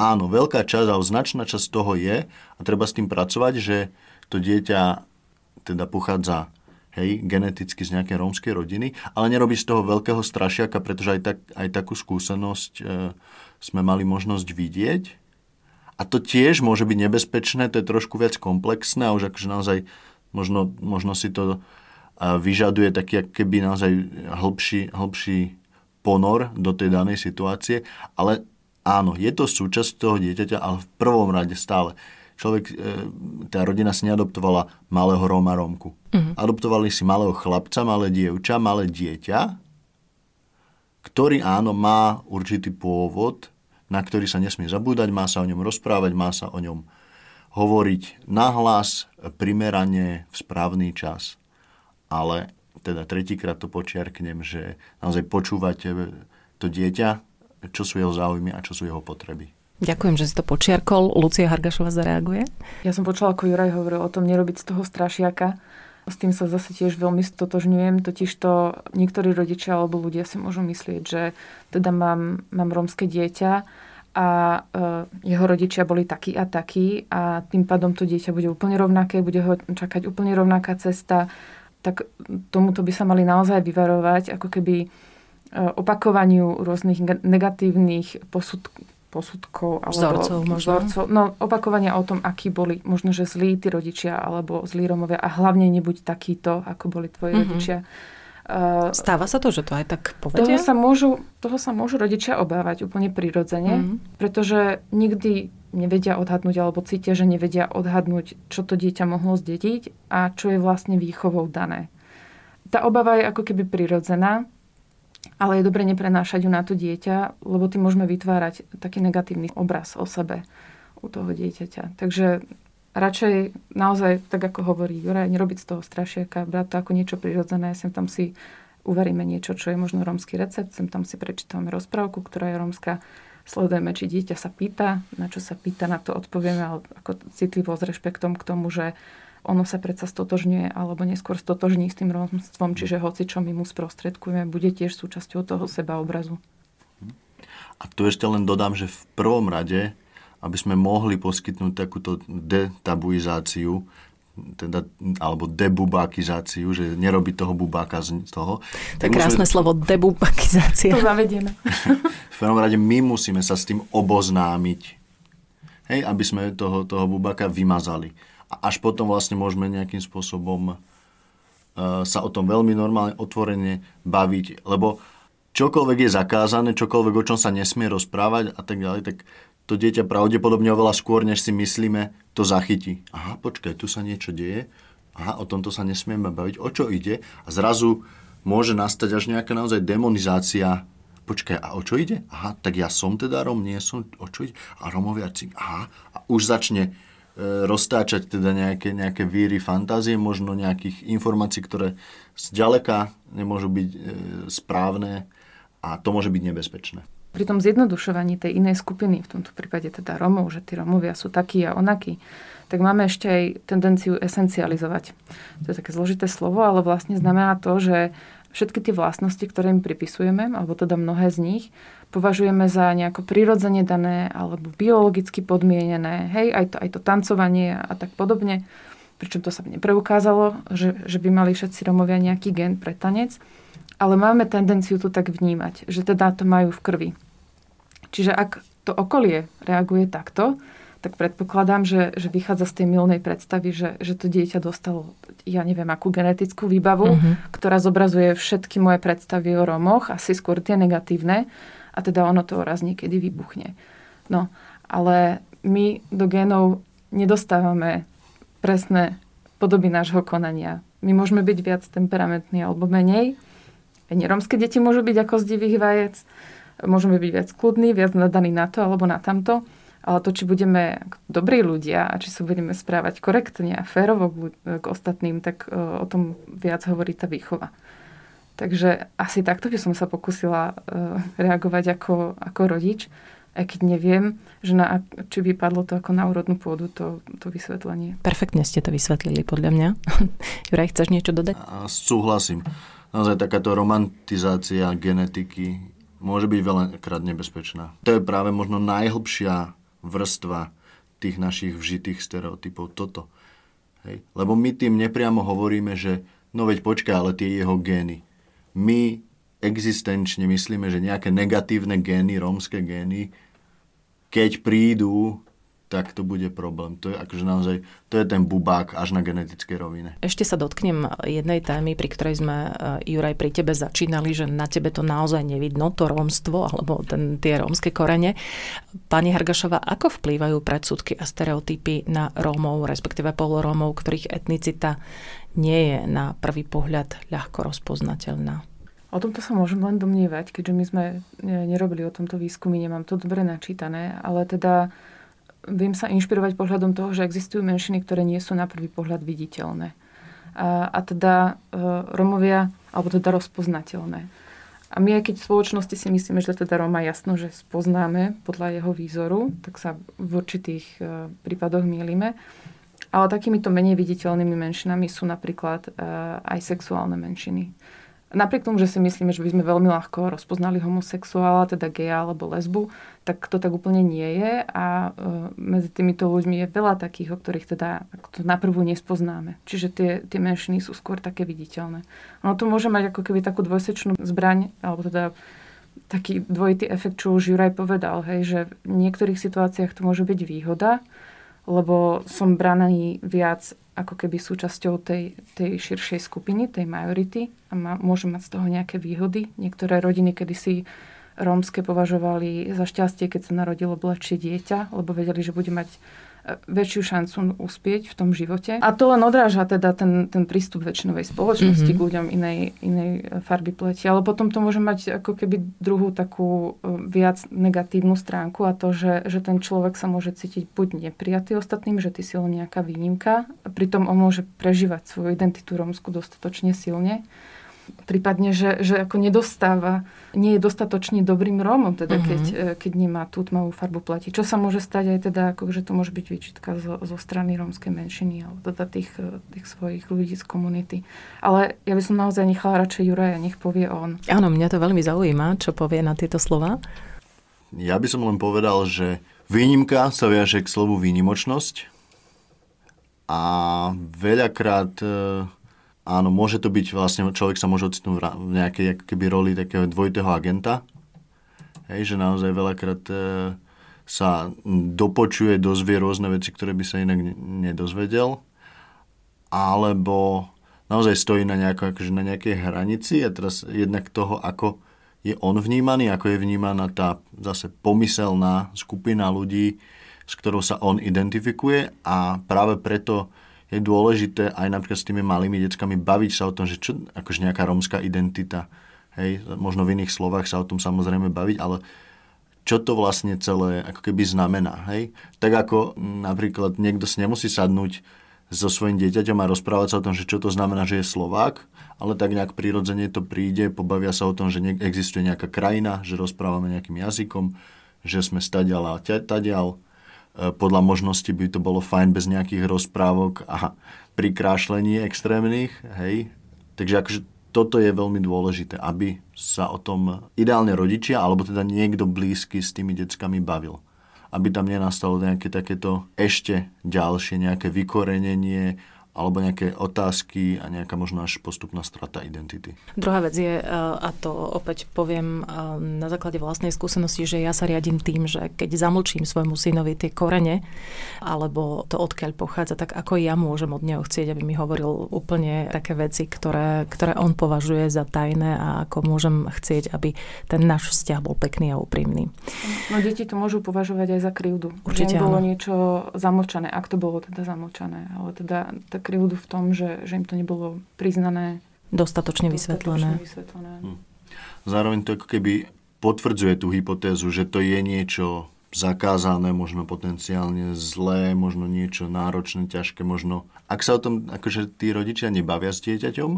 Áno, veľká časť, alebo značná časť toho je, a treba s tým pracovať, že to dieťa teda pochádza hej, geneticky z nejakej rómskej rodiny, ale nerobí z toho veľkého strašiaka, pretože aj, tak, aj takú skúsenosť e, sme mali možnosť vidieť. A to tiež môže byť nebezpečné, to je trošku viac komplexné a už akože naozaj možno, možno si to e, vyžaduje taký keby naozaj hĺbší, hĺbší ponor do tej danej situácie, ale áno, je to súčasť toho dieťaťa, ale v prvom rade stále človek, e, tá rodina si neadoptovala malého Róma Rómku. Uh-huh. Adoptovali si malého chlapca, malé dievča, malé dieťa, ktorý áno, má určitý pôvod, na ktorý sa nesmie zabúdať, má sa o ňom rozprávať, má sa o ňom hovoriť nahlas, primerane, v správny čas. Ale teda tretíkrát to počiarknem, že naozaj počúvate to dieťa, čo sú jeho záujmy a čo sú jeho potreby. Ďakujem, že si to počiarkol. Lucia Hargašová zareaguje. Ja som počula, ako Juraj hovoril o tom nerobiť z toho strašiaka. S tým sa zase tiež veľmi stotožňujem, totiž to niektorí rodičia alebo ľudia si môžu myslieť, že teda mám, mám rómske dieťa a e, jeho rodičia boli takí a takí a tým pádom to dieťa bude úplne rovnaké, bude ho čakať úplne rovnaká cesta, tak tomuto by sa mali naozaj vyvarovať, ako keby e, opakovaniu rôznych negatívnych posudkov posudkov alebo vzorcov, možno. vzorcov. No, opakovania o tom, akí boli možno, že zlí tí rodičia alebo zlí Romovia a hlavne nebuď takýto, ako boli tvoji mm-hmm. rodičia. Uh, Stáva sa to, že to aj tak povedia? Toho sa môžu, toho sa môžu rodičia obávať úplne prirodzene, mm-hmm. pretože nikdy nevedia odhadnúť alebo cítia, že nevedia odhadnúť, čo to dieťa mohlo zdediť a čo je vlastne výchovou dané. Tá obava je ako keby prirodzená, ale je dobre neprenášať ju na to dieťa, lebo tým môžeme vytvárať taký negatívny obraz o sebe u toho dieťaťa. Takže radšej naozaj, tak ako hovorí Juraj, nerobiť z toho strašiaka, brať to ako niečo prirodzené, sem tam si uvaríme niečo, čo je možno rómsky recept, sem tam si prečítame rozprávku, ktorá je rómska, sledujeme, či dieťa sa pýta, na čo sa pýta, na to odpovieme, ale ako citlivo s rešpektom k tomu, že ono sa predsa stotožňuje alebo neskôr stotožní s tým romstvom, čiže hoci čo my mu sprostredkujeme, bude tiež súčasťou toho seba obrazu. A tu ešte len dodám, že v prvom rade, aby sme mohli poskytnúť takúto detabuizáciu, teda, alebo debubakizáciu, že nerobí toho bubáka z toho. To je krásne slovo, debubakizácia. To zavedieme. v prvom rade my musíme sa s tým oboznámiť, hej, aby sme toho, toho bubáka vymazali. A až potom vlastne môžeme nejakým spôsobom uh, sa o tom veľmi normálne, otvorene baviť, lebo čokoľvek je zakázané, čokoľvek, o čom sa nesmie rozprávať a tak ďalej, tak to dieťa pravdepodobne oveľa skôr, než si myslíme, to zachytí. Aha, počkaj, tu sa niečo deje, aha, o tomto sa nesmieme baviť, o čo ide? A zrazu môže nastať až nejaká naozaj demonizácia počkaj, a o čo ide? Aha, tak ja som teda Rom, nie som, o čo ide? A Romovia, aha, a už začne e, roztáčať teda nejaké, nejaké víry fantázie, možno nejakých informácií, ktoré zďaleka nemôžu byť e, správne a to môže byť nebezpečné pri tom zjednodušovaní tej inej skupiny, v tomto prípade teda Romov, že tí Romovia sú takí a onakí, tak máme ešte aj tendenciu esencializovať. To je také zložité slovo, ale vlastne znamená to, že všetky tie vlastnosti, ktoré im pripisujeme, alebo teda mnohé z nich, považujeme za nejako prirodzene dané alebo biologicky podmienené, hej, aj to, aj to tancovanie a tak podobne, pričom to sa nepreukázalo, že, že by mali všetci Romovia nejaký gen pre tanec, ale máme tendenciu to tak vnímať, že teda to majú v krvi. Čiže ak to okolie reaguje takto, tak predpokladám, že, že vychádza z tej milnej predstavy, že, že to dieťa dostalo, ja neviem, akú genetickú výbavu, uh-huh. ktorá zobrazuje všetky moje predstavy o Romoch, asi skôr tie negatívne, a teda ono to raz niekedy vybuchne. No, ale my do génov nedostávame presné podoby nášho konania. My môžeme byť viac temperamentní alebo menej. Neromské deti môžu byť ako z divých vajec môžeme byť viac kľudní, viac nadaní na to alebo na tamto, ale to, či budeme dobrí ľudia a či sa budeme správať korektne a férovo k ostatným, tak e, o tom viac hovorí tá výchova. Takže asi takto by som sa pokusila e, reagovať ako, ako rodič, aj keď neviem, že na, či by padlo to ako na úrodnú pôdu, to, to vysvetlenie. Perfektne ste to vysvetlili, podľa mňa. Juraj, chceš niečo dodať? A súhlasím. Naozaj takáto romantizácia genetiky môže byť veľakrát nebezpečná. To je práve možno najhlbšia vrstva tých našich vžitých stereotypov, toto. Hej. Lebo my tým nepriamo hovoríme, že no veď počkaj, ale tie jeho gény. My existenčne myslíme, že nejaké negatívne gény, rómske gény, keď prídu tak to bude problém. To je akože naozaj, to je ten bubák až na genetickej rovine. Ešte sa dotknem jednej témy, pri ktorej sme, eh, Juraj, pri tebe začínali, že na tebe to naozaj nevidno, to rómstvo, alebo ten, tie rómske korene. Pani Hargašová, ako vplývajú predsudky a stereotypy na Rómov, respektíve polorómov, ktorých etnicita nie je na prvý pohľad ľahko rozpoznateľná? O tomto sa môžem len domnievať, keďže my sme eh, nerobili o tomto výskumy, nemám to dobre načítané, ale teda viem sa inšpirovať pohľadom toho, že existujú menšiny, ktoré nie sú na prvý pohľad viditeľné. A, a teda e, Romovia, alebo teda rozpoznateľné. A my aj keď v spoločnosti si myslíme, že teda Roma jasno, že spoznáme podľa jeho výzoru, tak sa v určitých e, prípadoch mýlime. Ale takýmito menej viditeľnými menšinami sú napríklad e, aj sexuálne menšiny. Napriek tomu, že si myslíme, že by sme veľmi ľahko rozpoznali homosexuála, teda geja alebo lesbu, tak to tak úplne nie je a e, medzi týmito ľuďmi je veľa takých, o ktorých teda to naprvu nespoznáme. Čiže tie, tie menšiny sú skôr také viditeľné. Ono to môže mať ako keby takú dvojsečnú zbraň, alebo teda taký dvojitý efekt, čo už Juraj povedal, hej, že v niektorých situáciách to môže byť výhoda, lebo som braný viac ako keby súčasťou tej, tej širšej skupiny, tej majority a má, môžem mať z toho nejaké výhody. Niektoré rodiny kedysi rómske považovali za šťastie, keď sa narodilo mladšie dieťa, lebo vedeli, že bude mať väčšiu šancu uspieť v tom živote. A to len odráža teda ten, ten prístup väčšinovej spoločnosti mm-hmm. k ľuďom inej, inej farby pleti. Ale potom to môže mať ako keby druhú takú e, viac negatívnu stránku a to, že, že ten človek sa môže cítiť buď neprijatý ostatným, že ty si len nejaká výnimka, pritom on môže prežívať svoju identitu rómsku dostatočne silne prípadne, že, že ako nedostáva, nie je dostatočne dobrým Rómom, teda uh-huh. keď, e, keď nemá tú tmavú farbu plati. Čo sa môže stať aj teda, ako, že to môže byť výčitka zo, zo strany rómskej menšiny alebo teda tých, e, tých svojich ľudí z komunity. Ale ja by som naozaj nechala radšej Juraja, nech povie on. Áno, mňa to veľmi zaujíma, čo povie na tieto slova. Ja by som len povedal, že Výnimka sa viaže k slovu výnimočnosť a veľakrát e, áno, môže to byť vlastne, človek sa môže ocitnúť v nejakej keby roli takého dvojitého agenta, hej, že naozaj veľakrát e, sa dopočuje, dozvie rôzne veci, ktoré by sa inak nedozvedel, alebo naozaj stojí na, nejako, akože na nejakej hranici a teraz jednak toho, ako je on vnímaný, ako je vnímaná tá zase pomyselná skupina ľudí, s ktorou sa on identifikuje. A práve preto je dôležité aj napríklad s tými malými deckami baviť sa o tom, že čo, akože nejaká rómska identita, hej, možno v iných slovách sa o tom samozrejme baviť, ale čo to vlastne celé ako keby znamená, hej. Tak ako napríklad niekto si nemusí sadnúť so svojím dieťaťom a rozprávať sa o tom, že čo to znamená, že je Slovák, ale tak nejak prirodzene to príde, pobavia sa o tom, že existuje nejaká krajina, že rozprávame nejakým jazykom, že sme stadial a tadial. E, podľa možnosti by to bolo fajn bez nejakých rozprávok a prikrášlení extrémnych, hej. Takže akože toto je veľmi dôležité, aby sa o tom ideálne rodičia, alebo teda niekto blízky s tými deckami bavil aby tam nenastalo nejaké takéto ešte ďalšie nejaké vykorenenie alebo nejaké otázky a nejaká možno až postupná strata identity. Druhá vec je, e, a to opäť poviem e, na základe vlastnej skúsenosti, že ja sa riadím tým, že keď zamlčím svojmu synovi tie korene, alebo to odkiaľ pochádza, tak ako ja môžem od neho chcieť, aby mi hovoril úplne také veci, ktoré, ktoré on považuje za tajné a ako môžem chcieť, aby ten náš vzťah bol pekný a úprimný. No deti to môžu považovať aj za krivdu. Určite že bolo áno. niečo zamlčané, ak to bolo teda zamlčané. Ale teda tak krivdu v tom, že, že im to nebolo priznané. Dostatočne vysvetlené. Dostatočne vysvetlené. Hm. Zároveň to ako keby potvrdzuje tú hypotézu, že to je niečo zakázané, možno potenciálne zlé, možno niečo náročné, ťažké, možno... Ak sa o tom akože tí rodičia nebavia s dieťaťom,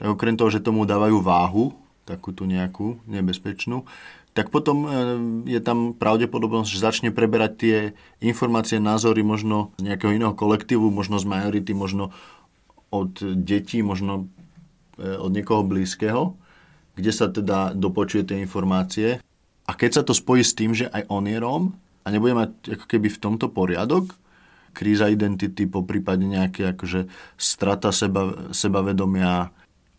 tak okrem toho, že tomu dávajú váhu, takú tú nejakú nebezpečnú, tak potom e, je tam pravdepodobnosť, že začne preberať tie informácie, názory možno z nejakého iného kolektívu, možno z majority, možno od detí, možno e, od niekoho blízkeho, kde sa teda dopočuje tie informácie. A keď sa to spojí s tým, že aj on je Róm a nebude mať ako keby v tomto poriadok, kríza identity, po prípade nejaké akože strata seba, sebavedomia,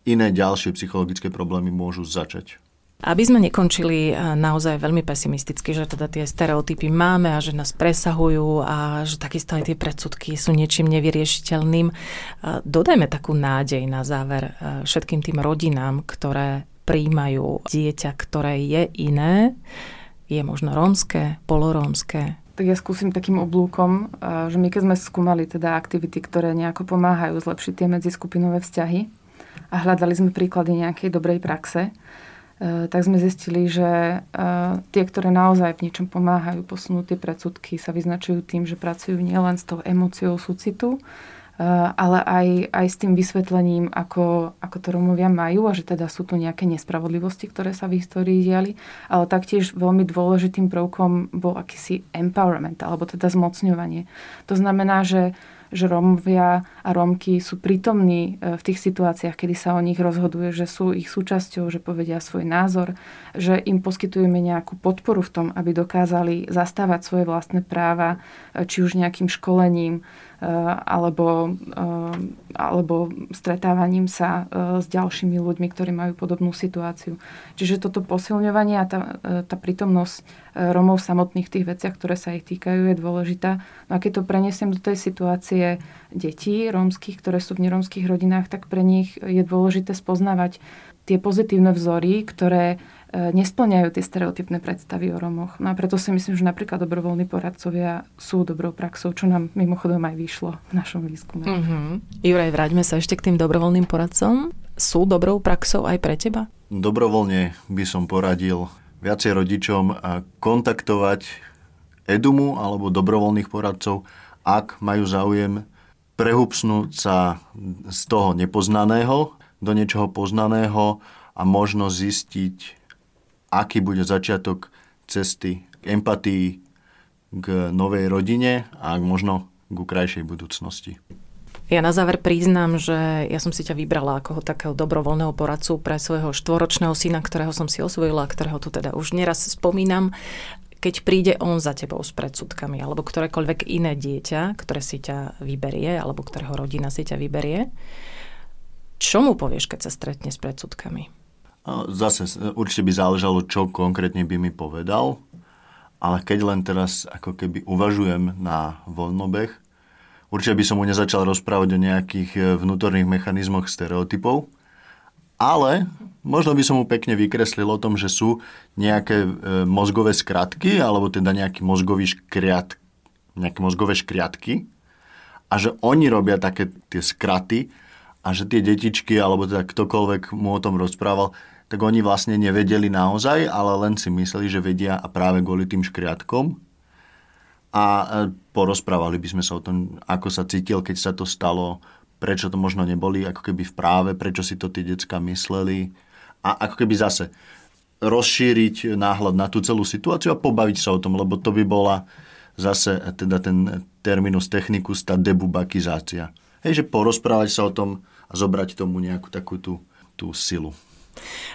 iné ďalšie psychologické problémy môžu začať. Aby sme nekončili eh, naozaj veľmi pesimisticky, že teda tie stereotypy máme a že nás presahujú a že takisto aj tie predsudky sú niečím nevyriešiteľným, eh, dodajme takú nádej na záver eh, všetkým tým rodinám, ktoré príjmajú dieťa, ktoré je iné, je možno rómske, polorómske, tak ja skúsim takým oblúkom, že my keď sme skúmali teda aktivity, ktoré nejako pomáhajú zlepšiť tie medziskupinové vzťahy a hľadali sme príklady nejakej dobrej praxe, tak sme zistili, že eh, tie, ktoré naozaj v niečom pomáhajú posunúť tie predsudky, sa vyznačujú tým, že pracujú nielen s tou emóciou súcitu, eh, ale aj, aj s tým vysvetlením, ako, ako to Romovia majú a že teda sú tu nejaké nespravodlivosti, ktoré sa v histórii diali. Ale taktiež veľmi dôležitým prvkom bol akýsi empowerment, alebo teda zmocňovanie. To znamená, že že Rómovia a Rómky sú prítomní e, v tých situáciách, kedy sa o nich rozhoduje, že sú ich súčasťou, že povedia svoj názor, že im poskytujeme nejakú podporu v tom, aby dokázali zastávať svoje vlastné práva, e, či už nejakým školením, alebo, eh, alebo stretávaním sa eh, s ďalšími ľuďmi, ktorí majú podobnú situáciu. Čiže toto posilňovanie a tá, tá prítomnosť Romov samotných v tých veciach, ktoré sa ich týkajú, je dôležitá. No a keď to prenesiem do tej situácie detí rómskych, ktoré sú v nerómskych rodinách, tak pre nich je dôležité spoznávať tie pozitívne vzory, ktoré nesplňajú tie stereotypné predstavy o Romoch. No a preto si myslím, že napríklad dobrovoľní poradcovia sú dobrou praxou, čo nám mimochodom aj vyšlo v našom výskume. Uh-huh. Juraj, vráťme sa ešte k tým dobrovoľným poradcom. Sú dobrou praxou aj pre teba? Dobrovoľne by som poradil viacej rodičom kontaktovať Edumu alebo dobrovoľných poradcov, ak majú záujem prehupsnúť sa z toho nepoznaného do niečoho poznaného a možno zistiť aký bude začiatok cesty k empatii, k novej rodine a možno k krajšej budúcnosti. Ja na záver priznám, že ja som si ťa vybrala ako takého dobrovoľného poradcu pre svojho štvoročného syna, ktorého som si osvojila, ktorého tu teda už neraz spomínam. keď príde on za tebou s predsudkami, alebo ktorékoľvek iné dieťa, ktoré si ťa vyberie, alebo ktorého rodina si ťa vyberie, čo mu povieš, keď sa stretne s predsudkami? Zase určite by záležalo, čo konkrétne by mi povedal, ale keď len teraz ako keby uvažujem na voľnobeh, určite by som mu nezačal rozprávať o nejakých e, vnútorných mechanizmoch stereotypov, ale možno by som mu pekne vykreslil o tom, že sú nejaké e, mozgové skratky, alebo teda nejaký mozgový škriat, nejaké mozgové škriatky a že oni robia také tie skraty a že tie detičky, alebo teda ktokoľvek mu o tom rozprával, tak oni vlastne nevedeli naozaj, ale len si mysleli, že vedia a práve kvôli tým škriatkom. A e, porozprávali by sme sa o tom, ako sa cítil, keď sa to stalo, prečo to možno neboli ako keby v práve, prečo si to tí decka mysleli. A ako keby zase rozšíriť náhľad na tú celú situáciu a pobaviť sa o tom, lebo to by bola zase teda ten terminus technicus, tá debubakizácia. Hej, že porozprávať sa o tom a zobrať tomu nejakú takú tú, tú silu.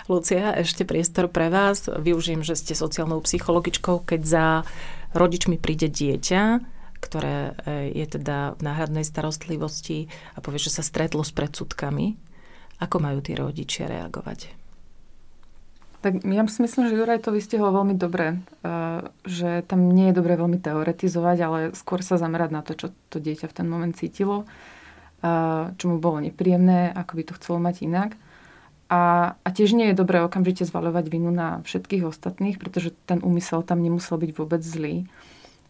Lucia, ešte priestor pre vás. Využijem, že ste sociálnou psychologičkou, keď za rodičmi príde dieťa, ktoré e, je teda v náhradnej starostlivosti a povie, že sa stretlo s predsudkami. Ako majú tí rodičia reagovať? Tak ja si myslím, že Juraj to vystihol veľmi dobre, e, že tam nie je dobre veľmi teoretizovať, ale skôr sa zamerať na to, čo to dieťa v ten moment cítilo, e, čo mu bolo nepríjemné, ako by to chcelo mať inak. A, a tiež nie je dobré okamžite zvaľovať vinu na všetkých ostatných, pretože ten úmysel tam nemusel byť vôbec zlý.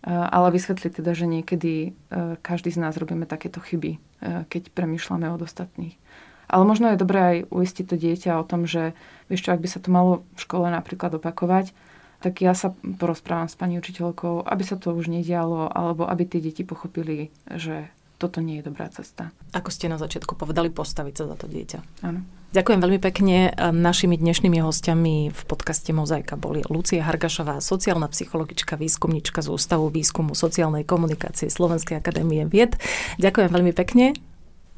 Ale vysvetliť teda, že niekedy e, každý z nás robíme takéto chyby, e, keď premýšľame od ostatných. Ale možno je dobré aj uistiť to dieťa o tom, že vieš čo, ak by sa to malo v škole napríklad opakovať, tak ja sa porozprávam s pani učiteľkou, aby sa to už nedialo, alebo aby tie deti pochopili, že toto nie je dobrá cesta. Ako ste na začiatku povedali, postaviť sa za to dieťa. Áno. Ďakujem veľmi pekne. Našimi dnešnými hostiami v podcaste Mozaika boli Lucia Hargašová, sociálna psychologička, výskumnička z Ústavu výskumu sociálnej komunikácie Slovenskej akadémie vied. Ďakujem veľmi pekne.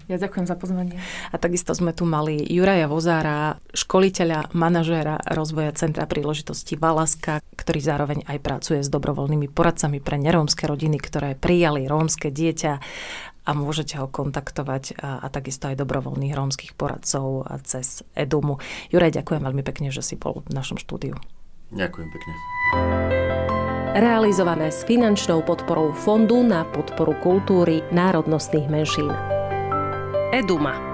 Ja ďakujem za pozvanie. A takisto sme tu mali Juraja Vozára, školiteľa, manažéra rozvoja Centra príležitosti Valaska, ktorý zároveň aj pracuje s dobrovoľnými poradcami pre nerómske rodiny, ktoré prijali rómske dieťa a môžete ho kontaktovať a, a takisto aj dobrovoľných rómskych poradcov a cez Edumu. Juraj, ďakujem veľmi pekne, že si bol v našom štúdiu. Ďakujem pekne. Realizované s finančnou podporou Fondu na podporu kultúry národnostných menšín. Eduma.